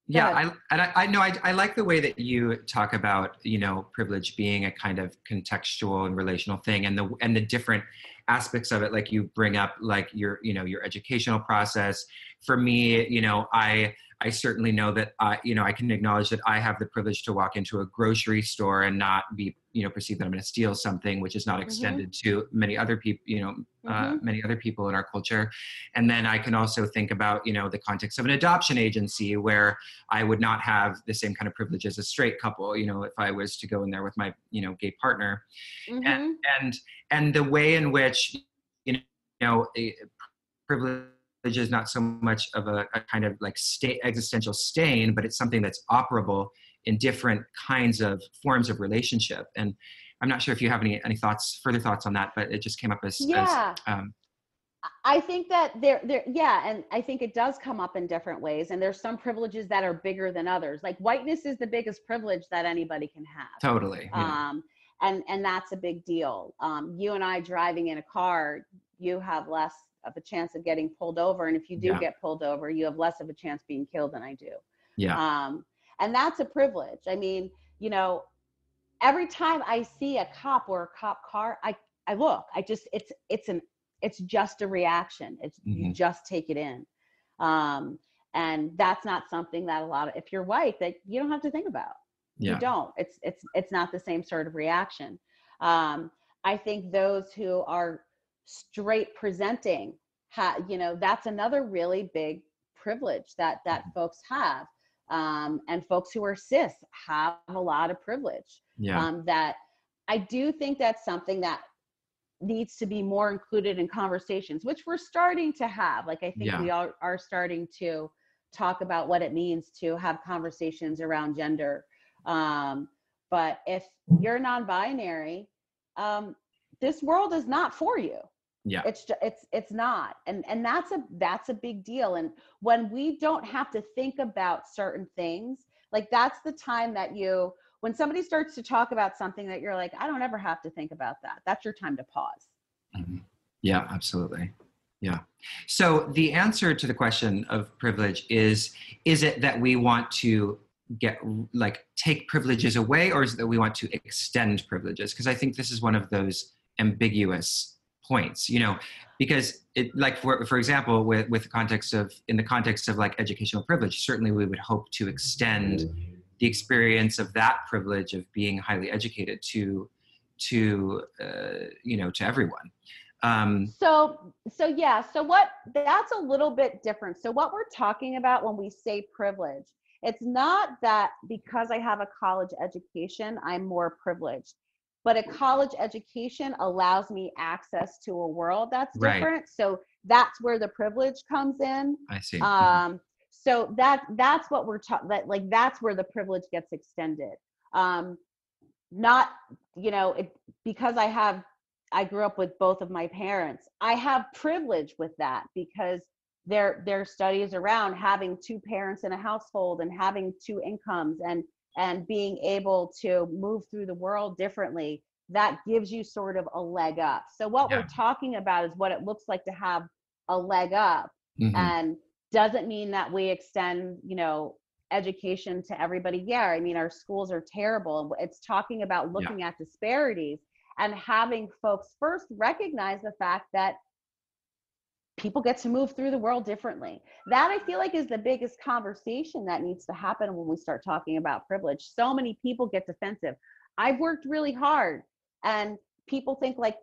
Speaker 2: yeah i and i, I know I, I like the way that you talk about you know privilege being a kind of contextual and relational thing and the and the different aspects of it like you bring up like your you know your educational process. For me you know i i certainly know that i you know i can acknowledge that i have the privilege to walk into a grocery store and not be you know perceive that i'm going to steal something which is not extended to many other people you know uh,
Speaker 3: Mhm.
Speaker 2: many other people in our culture and then i can also think about you know the context of an adoption agency where I would not have the same kind of privilege as a straight couple, you know, if I was to go in there with my, you know, gay partner.
Speaker 3: Mhm.
Speaker 2: And and the way in which, you know, a privilege is not so much of a, a kind of like state existential stain, but it's something that's operable in different kinds of forms of relationship. And I'm not sure if you have any any thoughts, further thoughts on that, but it just came up as,
Speaker 3: yeah
Speaker 2: as um,
Speaker 3: I think that there, there, yeah, and I think it does come up in different ways. And there's some privileges that are bigger than others. Like whiteness is the biggest privilege that anybody can have.
Speaker 2: totally. Yeah.
Speaker 3: Um, and and that's a big deal. Um, you and I driving in a car, you have less of a chance of getting pulled over, and if you do
Speaker 2: Yeah.
Speaker 3: get pulled over, you have less of a chance being killed than I do.
Speaker 2: yeah.
Speaker 3: Um, and that's a privilege. I mean, you know, every time I see a cop or a cop car, I I look. I just it's it's an it's just a reaction. It's you
Speaker 2: Mhm.
Speaker 3: just take it in. Um, and that's not something that a lot of if you're white that you don't have to think about
Speaker 2: yeah.
Speaker 3: you don't it's it's it's not the same sort of reaction um i think those who are straight presenting ha, you know that's another really big privilege that that
Speaker 2: Mhm.
Speaker 3: folks have um and folks who are cis have a lot of privilege
Speaker 2: Yeah.
Speaker 3: um that i do think that's something that needs to be more included in conversations which we're starting to have like i think
Speaker 2: Yeah.
Speaker 3: we all are starting to talk about what it means to have conversations around gender um, but if you're non-binary um, this world is not for you
Speaker 2: yeah.
Speaker 3: it's it's it's not and and that's a that's a big deal and when we don't have to think about certain things like that's the time that you when somebody starts to talk about something that you're like i don't ever have to think about that that's your time to pause
Speaker 2: Mhm. Yeah, absolutely. Yeah. So the answer to the question of privilege is is it that we want to get like take privileges away or is it that we want to extend privileges? Because I think this is one of those ambiguous points, you know, because it like for for example with with the context of in the context of like educational privilege, certainly we would hope to extend the experience of that privilege of being highly educated to to uh, you know to everyone. Um,
Speaker 3: so so yeah so what that's a little bit different. So what we're talking about when we say privilege it's not that because i have a college education i'm more privileged but a college education allows me access to a world that's
Speaker 2: Right.
Speaker 3: different. So that's where the privilege comes in.
Speaker 2: I see.
Speaker 3: Um so that that's what we're talking that like that's where the privilege gets extended. Um not you know it, because i have i grew up with both of my parents i have privilege with that because there there are studies around having two parents in a household and having two incomes and and being able to move through the world differently that gives you sort of a leg up so what
Speaker 2: Yeah.
Speaker 3: we're talking about is what it looks like to have a leg up
Speaker 2: Mhm.
Speaker 3: and doesn't mean that we extend you know education to everybody yeah i mean our schools are terrible it's talking about looking at disparities and having folks first recognize the fact that people get to move through the world differently. That i feel like is the biggest conversation that needs to happen when we start talking about privilege. So many people get defensive. I've worked really hard and people think like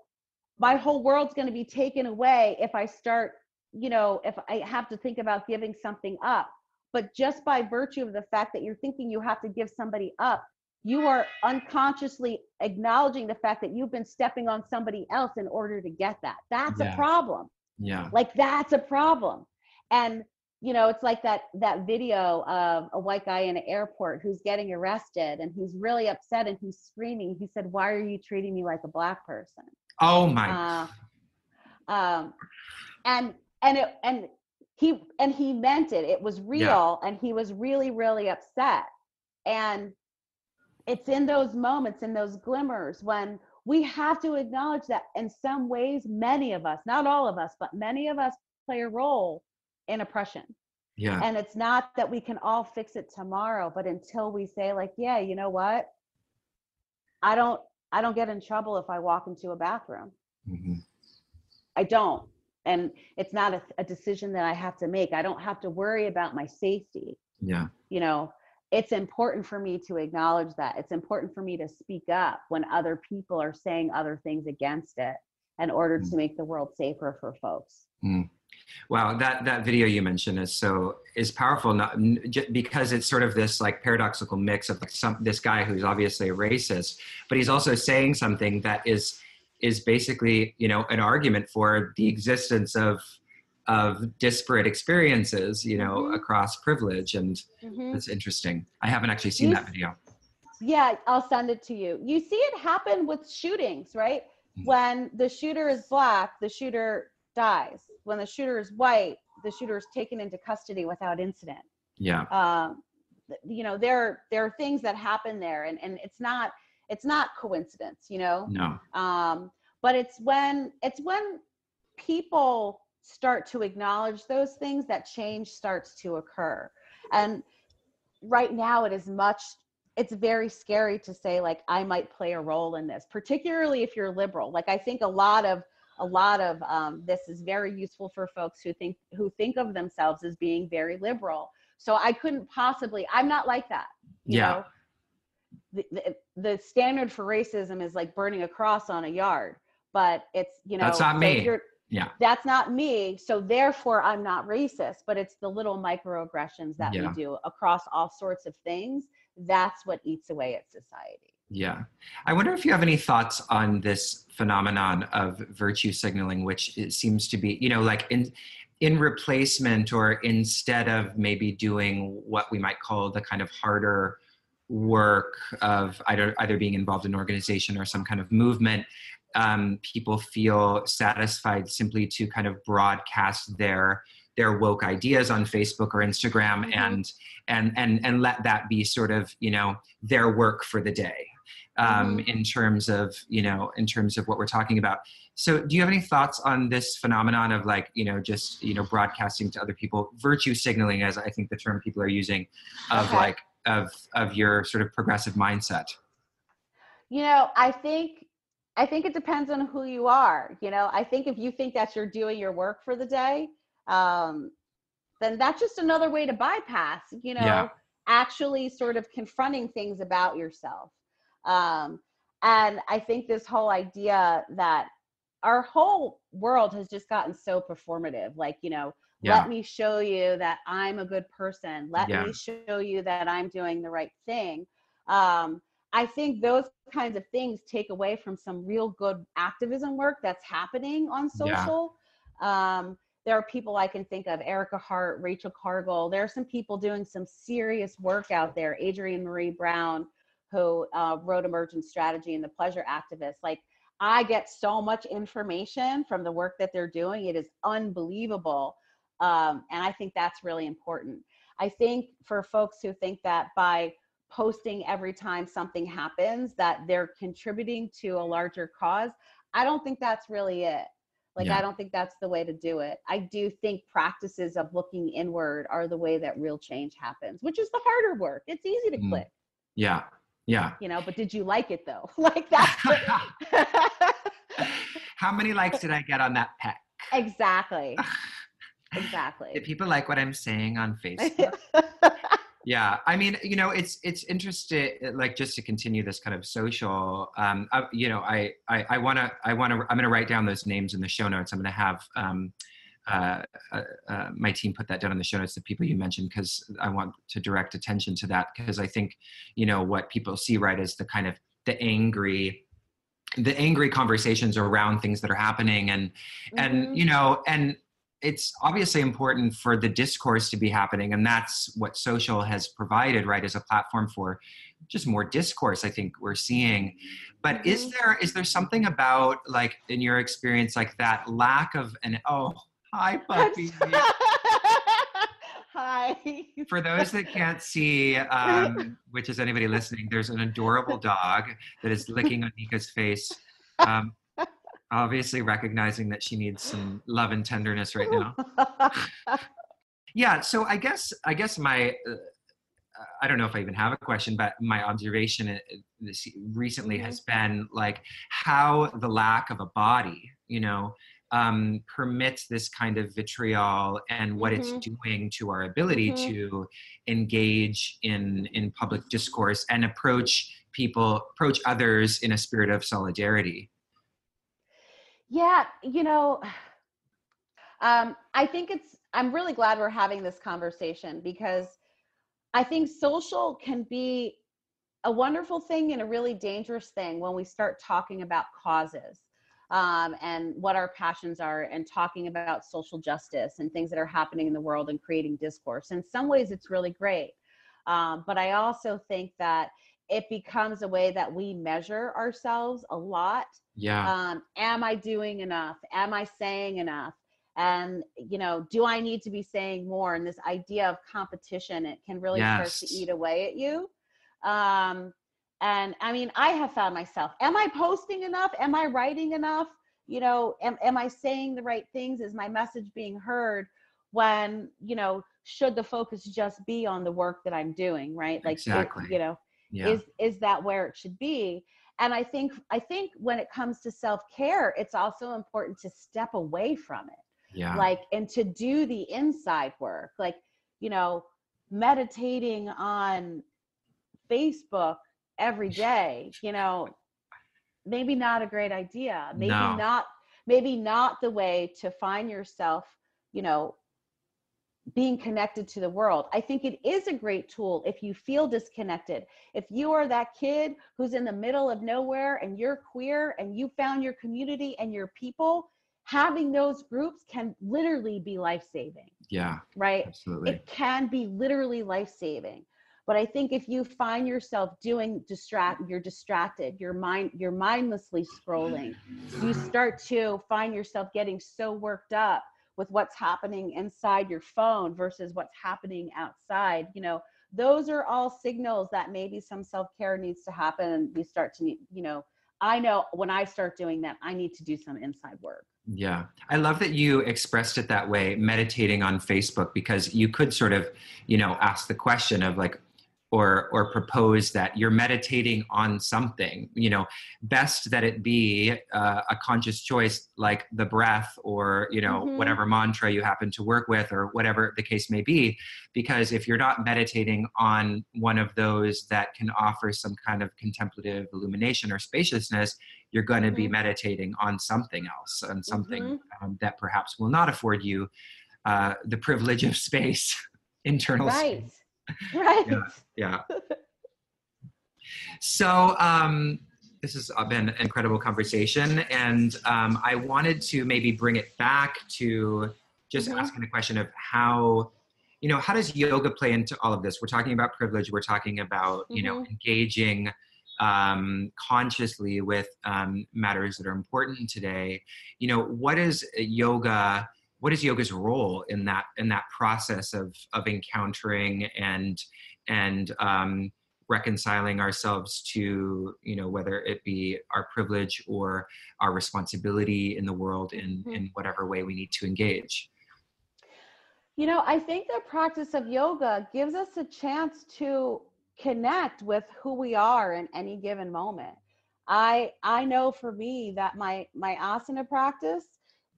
Speaker 3: my whole world's going to be taken away if i start you know if i have to think about giving something up. But just by virtue of the fact that you're thinking you have to give somebody up you are unconsciously acknowledging the fact that you've been stepping on somebody else in order to get that. That's
Speaker 2: Yeah.
Speaker 3: a problem
Speaker 2: yeah.
Speaker 3: Like that's a problem. And you know it's like that that video of a white guy in an airport who's getting arrested and he's really upset and he's screaming. He said why are you treating me like a black person?
Speaker 2: Oh my
Speaker 3: uh, um and and it and he and he meant it. It was real yeah. and he was really really upset. And it's in those moments in those glimmers when we have to acknowledge that in some ways many of us not all of us but many of us play a role in oppression.
Speaker 2: Yeah.
Speaker 3: And it's not that we can all fix it tomorrow but until we say like yeah you know what? I don't i don't get in trouble if i walk into a bathroom. Mm-hmm. i don't. And it's not a, a decision that i have to make. I don't have to worry about my safety.
Speaker 2: Yeah.
Speaker 3: You know it's important for me to acknowledge that it's important for me to speak up when other people are saying other things against it in order mm. to make the world safer for folks
Speaker 2: mm. Wow, that that video you mentioned is so is powerful not, because it's sort of this like paradoxical mix of like some this guy who's obviously a racist, but he's also saying something that is is basically you know an argument for the existence of of disparate experiences you know mm-hmm. across privilege and mm-hmm. that's interesting. I haven't actually seen you, that video.
Speaker 3: Yeah, I'll send it to you. You see it happen with shootings, right? Mm-hmm. When the shooter is black, the shooter dies. When the shooter is white, the shooter is taken into custody without incident.
Speaker 2: Yeah.
Speaker 3: Um, you know, there there are things that happen there, and and it's not it's not coincidence. You know.
Speaker 2: No.
Speaker 3: Um, but it's when it's when people start to acknowledge those things that change starts to occur, and right now it is much it's very scary to say like i might play a role in this particularly if you're liberal. Like i think a lot of a lot of um, this is very useful for folks who think who think of themselves as being very liberal. So i couldn't possibly i'm not like that
Speaker 2: yeah.
Speaker 3: the, the, the, standard for racism is like burning a cross on a yard but it's you know
Speaker 2: that's not me yeah
Speaker 3: that's not me so therefore i'm not racist but it's the little microaggressions that yeah. we do across all sorts of things that's what eats away at society
Speaker 2: yeah. I wonder if you have any thoughts on this phenomenon of virtue signaling, which it seems to be, you know, like in in replacement or instead of maybe doing what we might call the kind of harder work of either either being involved in organization or some kind of movement, um, people feel satisfied simply to kind of broadcast their their woke ideas on Facebook or Instagram mm-hmm. and and and and let that be sort of you know their work for the day um, mm-hmm. in terms of you know in terms of what we're talking about so do you have any thoughts on this phenomenon of like you know just you know broadcasting to other people virtue signaling as i think the term people are using of okay. like of of your sort of progressive mindset
Speaker 3: you know i think i think it depends on who you are you know i think if you think that you're doing your work for the day um then that's just another way to bypass you know yeah. actually sort of confronting things about yourself um, and I think this whole idea that our whole world has just gotten so performative, like, you know, yeah. let me show you that I'm a good person. Let yeah. me show you that I'm doing the right thing. Um, I think those kinds of things take away from some real good activism work that's happening on social. Yeah. Um, there are people I can think of, Erica Hart, Rachel Cargle. There are some people doing some serious work out there, Adrienne Maree Brown, who uh, wrote Emergent Strategy and the Pleasure Activist. Like, I get so much information from the work that they're doing. It is unbelievable. Um, and I think that's really important. I think for folks who think that by posting every time something happens that they're contributing to a larger cause, I don't think that's really it. Like, yeah. I don't think that's the way to do it. I do think practices of looking inward are the way that real change happens, which is the harder work. It's easy to mm. click.
Speaker 2: Yeah. Yeah.
Speaker 3: You know, but did you like it though? like that.
Speaker 2: How many likes did I get on that peck?
Speaker 3: Exactly. exactly.
Speaker 2: Did people like what I'm saying on Facebook? Yeah i mean you know it's it's interesting like just to continue this kind of social um I, you know i i want to i want to i'm going to write down those names in the show notes i'm going to have um uh, uh, uh, my team put that down in the show notes, the people you mentioned, because I want to direct attention to that. Because I think, you know, what people see, right, is the kind of the angry, the angry conversations around things that are happening, and mm-hmm. and you know, and it's obviously important for the discourse to be happening and that's what social has provided right as a platform for just more discourse i think we're seeing. But mm-hmm. is there is there something about like in your experience like that lack of an oh hi puppy?
Speaker 3: Hi.
Speaker 2: For those that can't see um, which is anybody listening there's an adorable dog that is licking on nika's face. Um, obviously recognizing that she needs some love and tenderness right now. yeah, so I guess I guess my uh, I don't know if I even have a question, but my observation uh, this recently has mm-hmm. been like how the lack of a body, you know, um, permits this kind of vitriol and what mm-hmm. it's doing to our ability mm-hmm. to engage in in public discourse and approach people, approach others in a spirit of solidarity.
Speaker 3: Yeah, you know, um, I think it's, I'm really glad we're having this conversation because I think social can be a wonderful thing and a really dangerous thing when we start talking about causes um, and what our passions are and talking about social justice and things that are happening in the world and creating discourse. In some ways, it's really great. Um, but I also think that it becomes a way that we measure ourselves a lot.
Speaker 2: Yeah.
Speaker 3: Um, am I doing enough? Am I saying enough? And you know, do I need to be saying more? And this idea of competition, it can really yes. start to eat away at you. Um, and I mean, I have found myself: Am I posting enough? Am I writing enough? You know, am am I saying the right things? Is my message being heard? When you know, should the focus just be on the work that I'm doing? Right? Like,
Speaker 2: exactly.
Speaker 3: It, you know yeah. is is that where it should be and i think i think when it comes to self-care it's also important to step away from it
Speaker 2: yeah
Speaker 3: like and to do the inside work like you know meditating on facebook every day you know maybe not a great idea maybe no. not maybe not the way to find yourself you know being connected to the world. I think it is a great tool if you feel disconnected. If you are that kid who's in the middle of nowhere and you're queer and you found your community and your people, having those groups can literally be life saving.
Speaker 2: Yeah.
Speaker 3: Right?
Speaker 2: Absolutely.
Speaker 3: It can be literally life saving. But I think if you find yourself doing distract, you're distracted, you're mind, you're mindlessly scrolling, you start to find yourself getting so worked up with what's happening inside your phone versus what's happening outside you know those are all signals that maybe some self-care needs to happen we start to need you know i know when i start doing that i need to do some inside work.
Speaker 2: Yeah. I love that you expressed it that way meditating on facebook because you could sort of you know ask the question of like or or propose that you're meditating on something you know best that it be uh, a conscious choice like the breath or you know mm-hmm. whatever mantra you happen to work with or whatever the case may be because if you're not meditating on one of those that can offer some kind of contemplative illumination or spaciousness you're going to mm-hmm. be meditating on something else and something mm-hmm. um, that perhaps will not afford you uh, the privilege of space internal
Speaker 3: right.
Speaker 2: space
Speaker 3: right
Speaker 2: yeah, yeah. so um, this has been an incredible conversation and um, i wanted to maybe bring it back to just mm-hmm. asking the question of how you know how does yoga play into all of this we're talking about privilege we're talking about you know mm-hmm. engaging um, consciously with um, matters that are important today you know what is yoga what is yoga's role in that in that process of of encountering and and um, reconciling ourselves to you know whether it be our privilege or our responsibility in the world in mm-hmm. in whatever way we need to engage
Speaker 3: you know i think the practice of yoga gives us a chance to connect with who we are in any given moment i i know for me that my my asana practice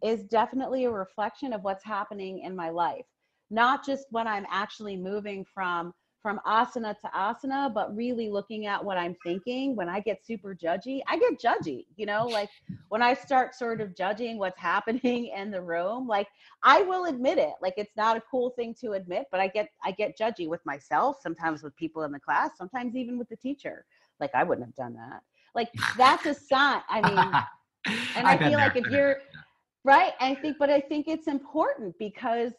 Speaker 3: is definitely a reflection of what's happening in my life. Not just when i'm actually moving from from asana to asana but really looking at what i'm thinking. When i get super judgy i get judgy you know like when i start sort of judging what's happening in the room like i will admit it. Like it's not a cool thing to admit but i get i get judgy with myself sometimes with people in the class sometimes even with the teacher. Like i wouldn't have done that. Like that's a sign i mean and i, I feel like if you're right? I think but i think it's important because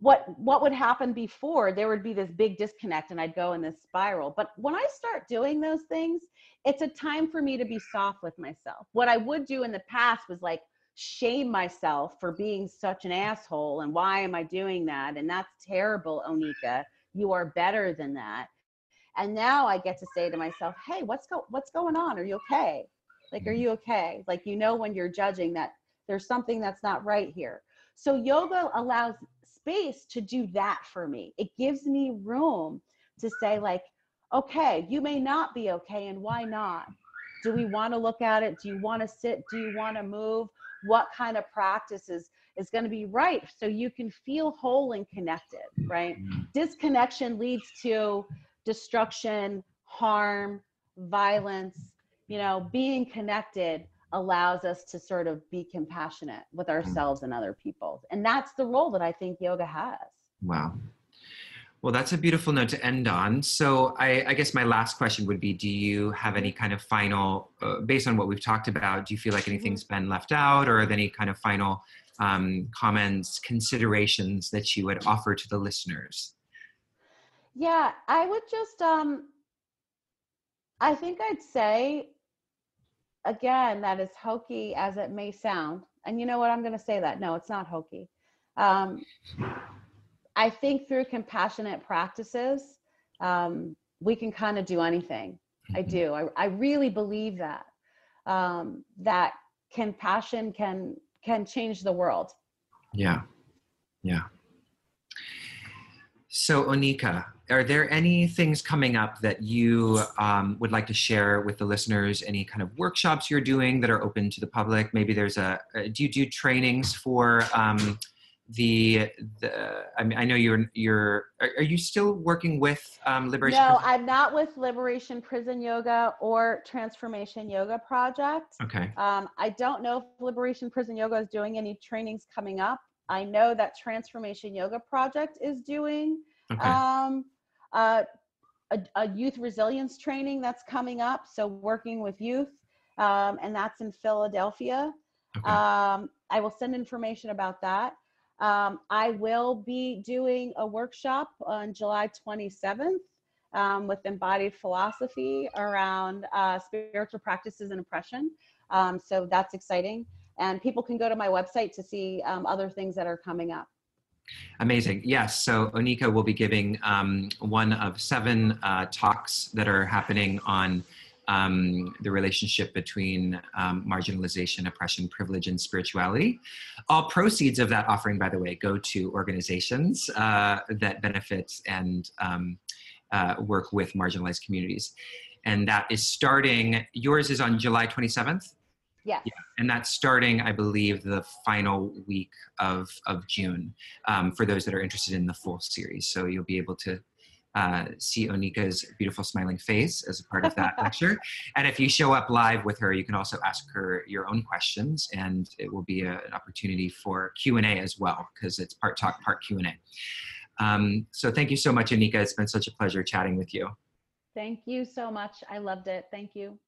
Speaker 3: what what would happen before there would be this big disconnect and i'd go in this spiral. But when i start doing those things it's a time for me to be soft with myself. What i would do in the past was like shame myself for being such an asshole and why am i doing that? And that's terrible onika. You are better than that. And now i get to say to myself hey what's go what's going on? Are you okay? Like are mm-hmm. you okay? Like you know when you're judging that there's something that's not right here so yoga allows space to do that for me. It gives me room to say, like, okay, you may not be okay, and why not? Do we want to look at it? Do you want to sit? Do you want to move? What kind of practice is, going to be right so you can feel whole and connected, right? Disconnection leads to destruction, harm, violence. You know, being connected allows us to sort of be compassionate with mm. ourselves and other people. And that's the role that I think yoga has.
Speaker 2: Wow. Well, that's a beautiful note to end on. So, I, I guess my last question would be Do you have any kind of final, uh, based on what we've talked about, do you feel like mm-hmm. anything's been left out or any kind of final um, comments, considerations that you would offer to the listeners?
Speaker 3: Yeah, I would just, um, I think I'd say again, that is hokey as it may sound. And you know what? I'm going to say that. No, it's not hokey. Um, I think through compassionate practices, um, we can kind of do anything. I mm-hmm. do. I, I really believe that um, that compassion can can change the world.
Speaker 2: Yeah, yeah. So, Onika, are there any things coming up that you um, would like to share with the listeners? Any kind of workshops you're doing that are open to the public? Maybe there's a, a do you do trainings for um, the the? I mean, I know you're you're. Are, are you still working with um, Liberation?
Speaker 3: No, Prison? I'm not with Liberation Prison Yoga or Transformation Yoga Project.
Speaker 2: Okay.
Speaker 3: Um, I don't know if Liberation Prison Yoga is doing any trainings coming up. I know that Transformation Yoga Project is doing okay. um, uh, a, a, youth resilience training that's coming up. So working with youth, um, and that's in Philadelphia. Okay. Um, I will send information about that. Um, I will be doing a workshop on July 27th um, with embodied philosophy around uh, spiritual practices and oppression. Um, so that's exciting and people can go to my website to see um, other things that are coming up.
Speaker 2: Amazing. Yes. So Onika will be giving um, one of seven uh, talks that are happening on um, the relationship between um, marginalization, oppression, privilege, and spirituality. All proceeds of that offering, by the way, go to organizations uh, that benefit and um, uh, work with marginalized communities. And that is starting, yours is on July 27th.
Speaker 3: Yes. Yeah.
Speaker 2: And that's starting, I believe, the final week of, of June um, for those that are interested in the full series. So you'll be able to uh, see Onika's beautiful smiling face as a part of that lecture. And if you show up live with her, you can also ask her your own questions, and it will be a, an opportunity for Q and A as well, because it's part talk, part Q and A. Um, so thank you so much, Onika. It's been such a pleasure chatting with you.
Speaker 3: Thank you so much. I loved it. Thank you.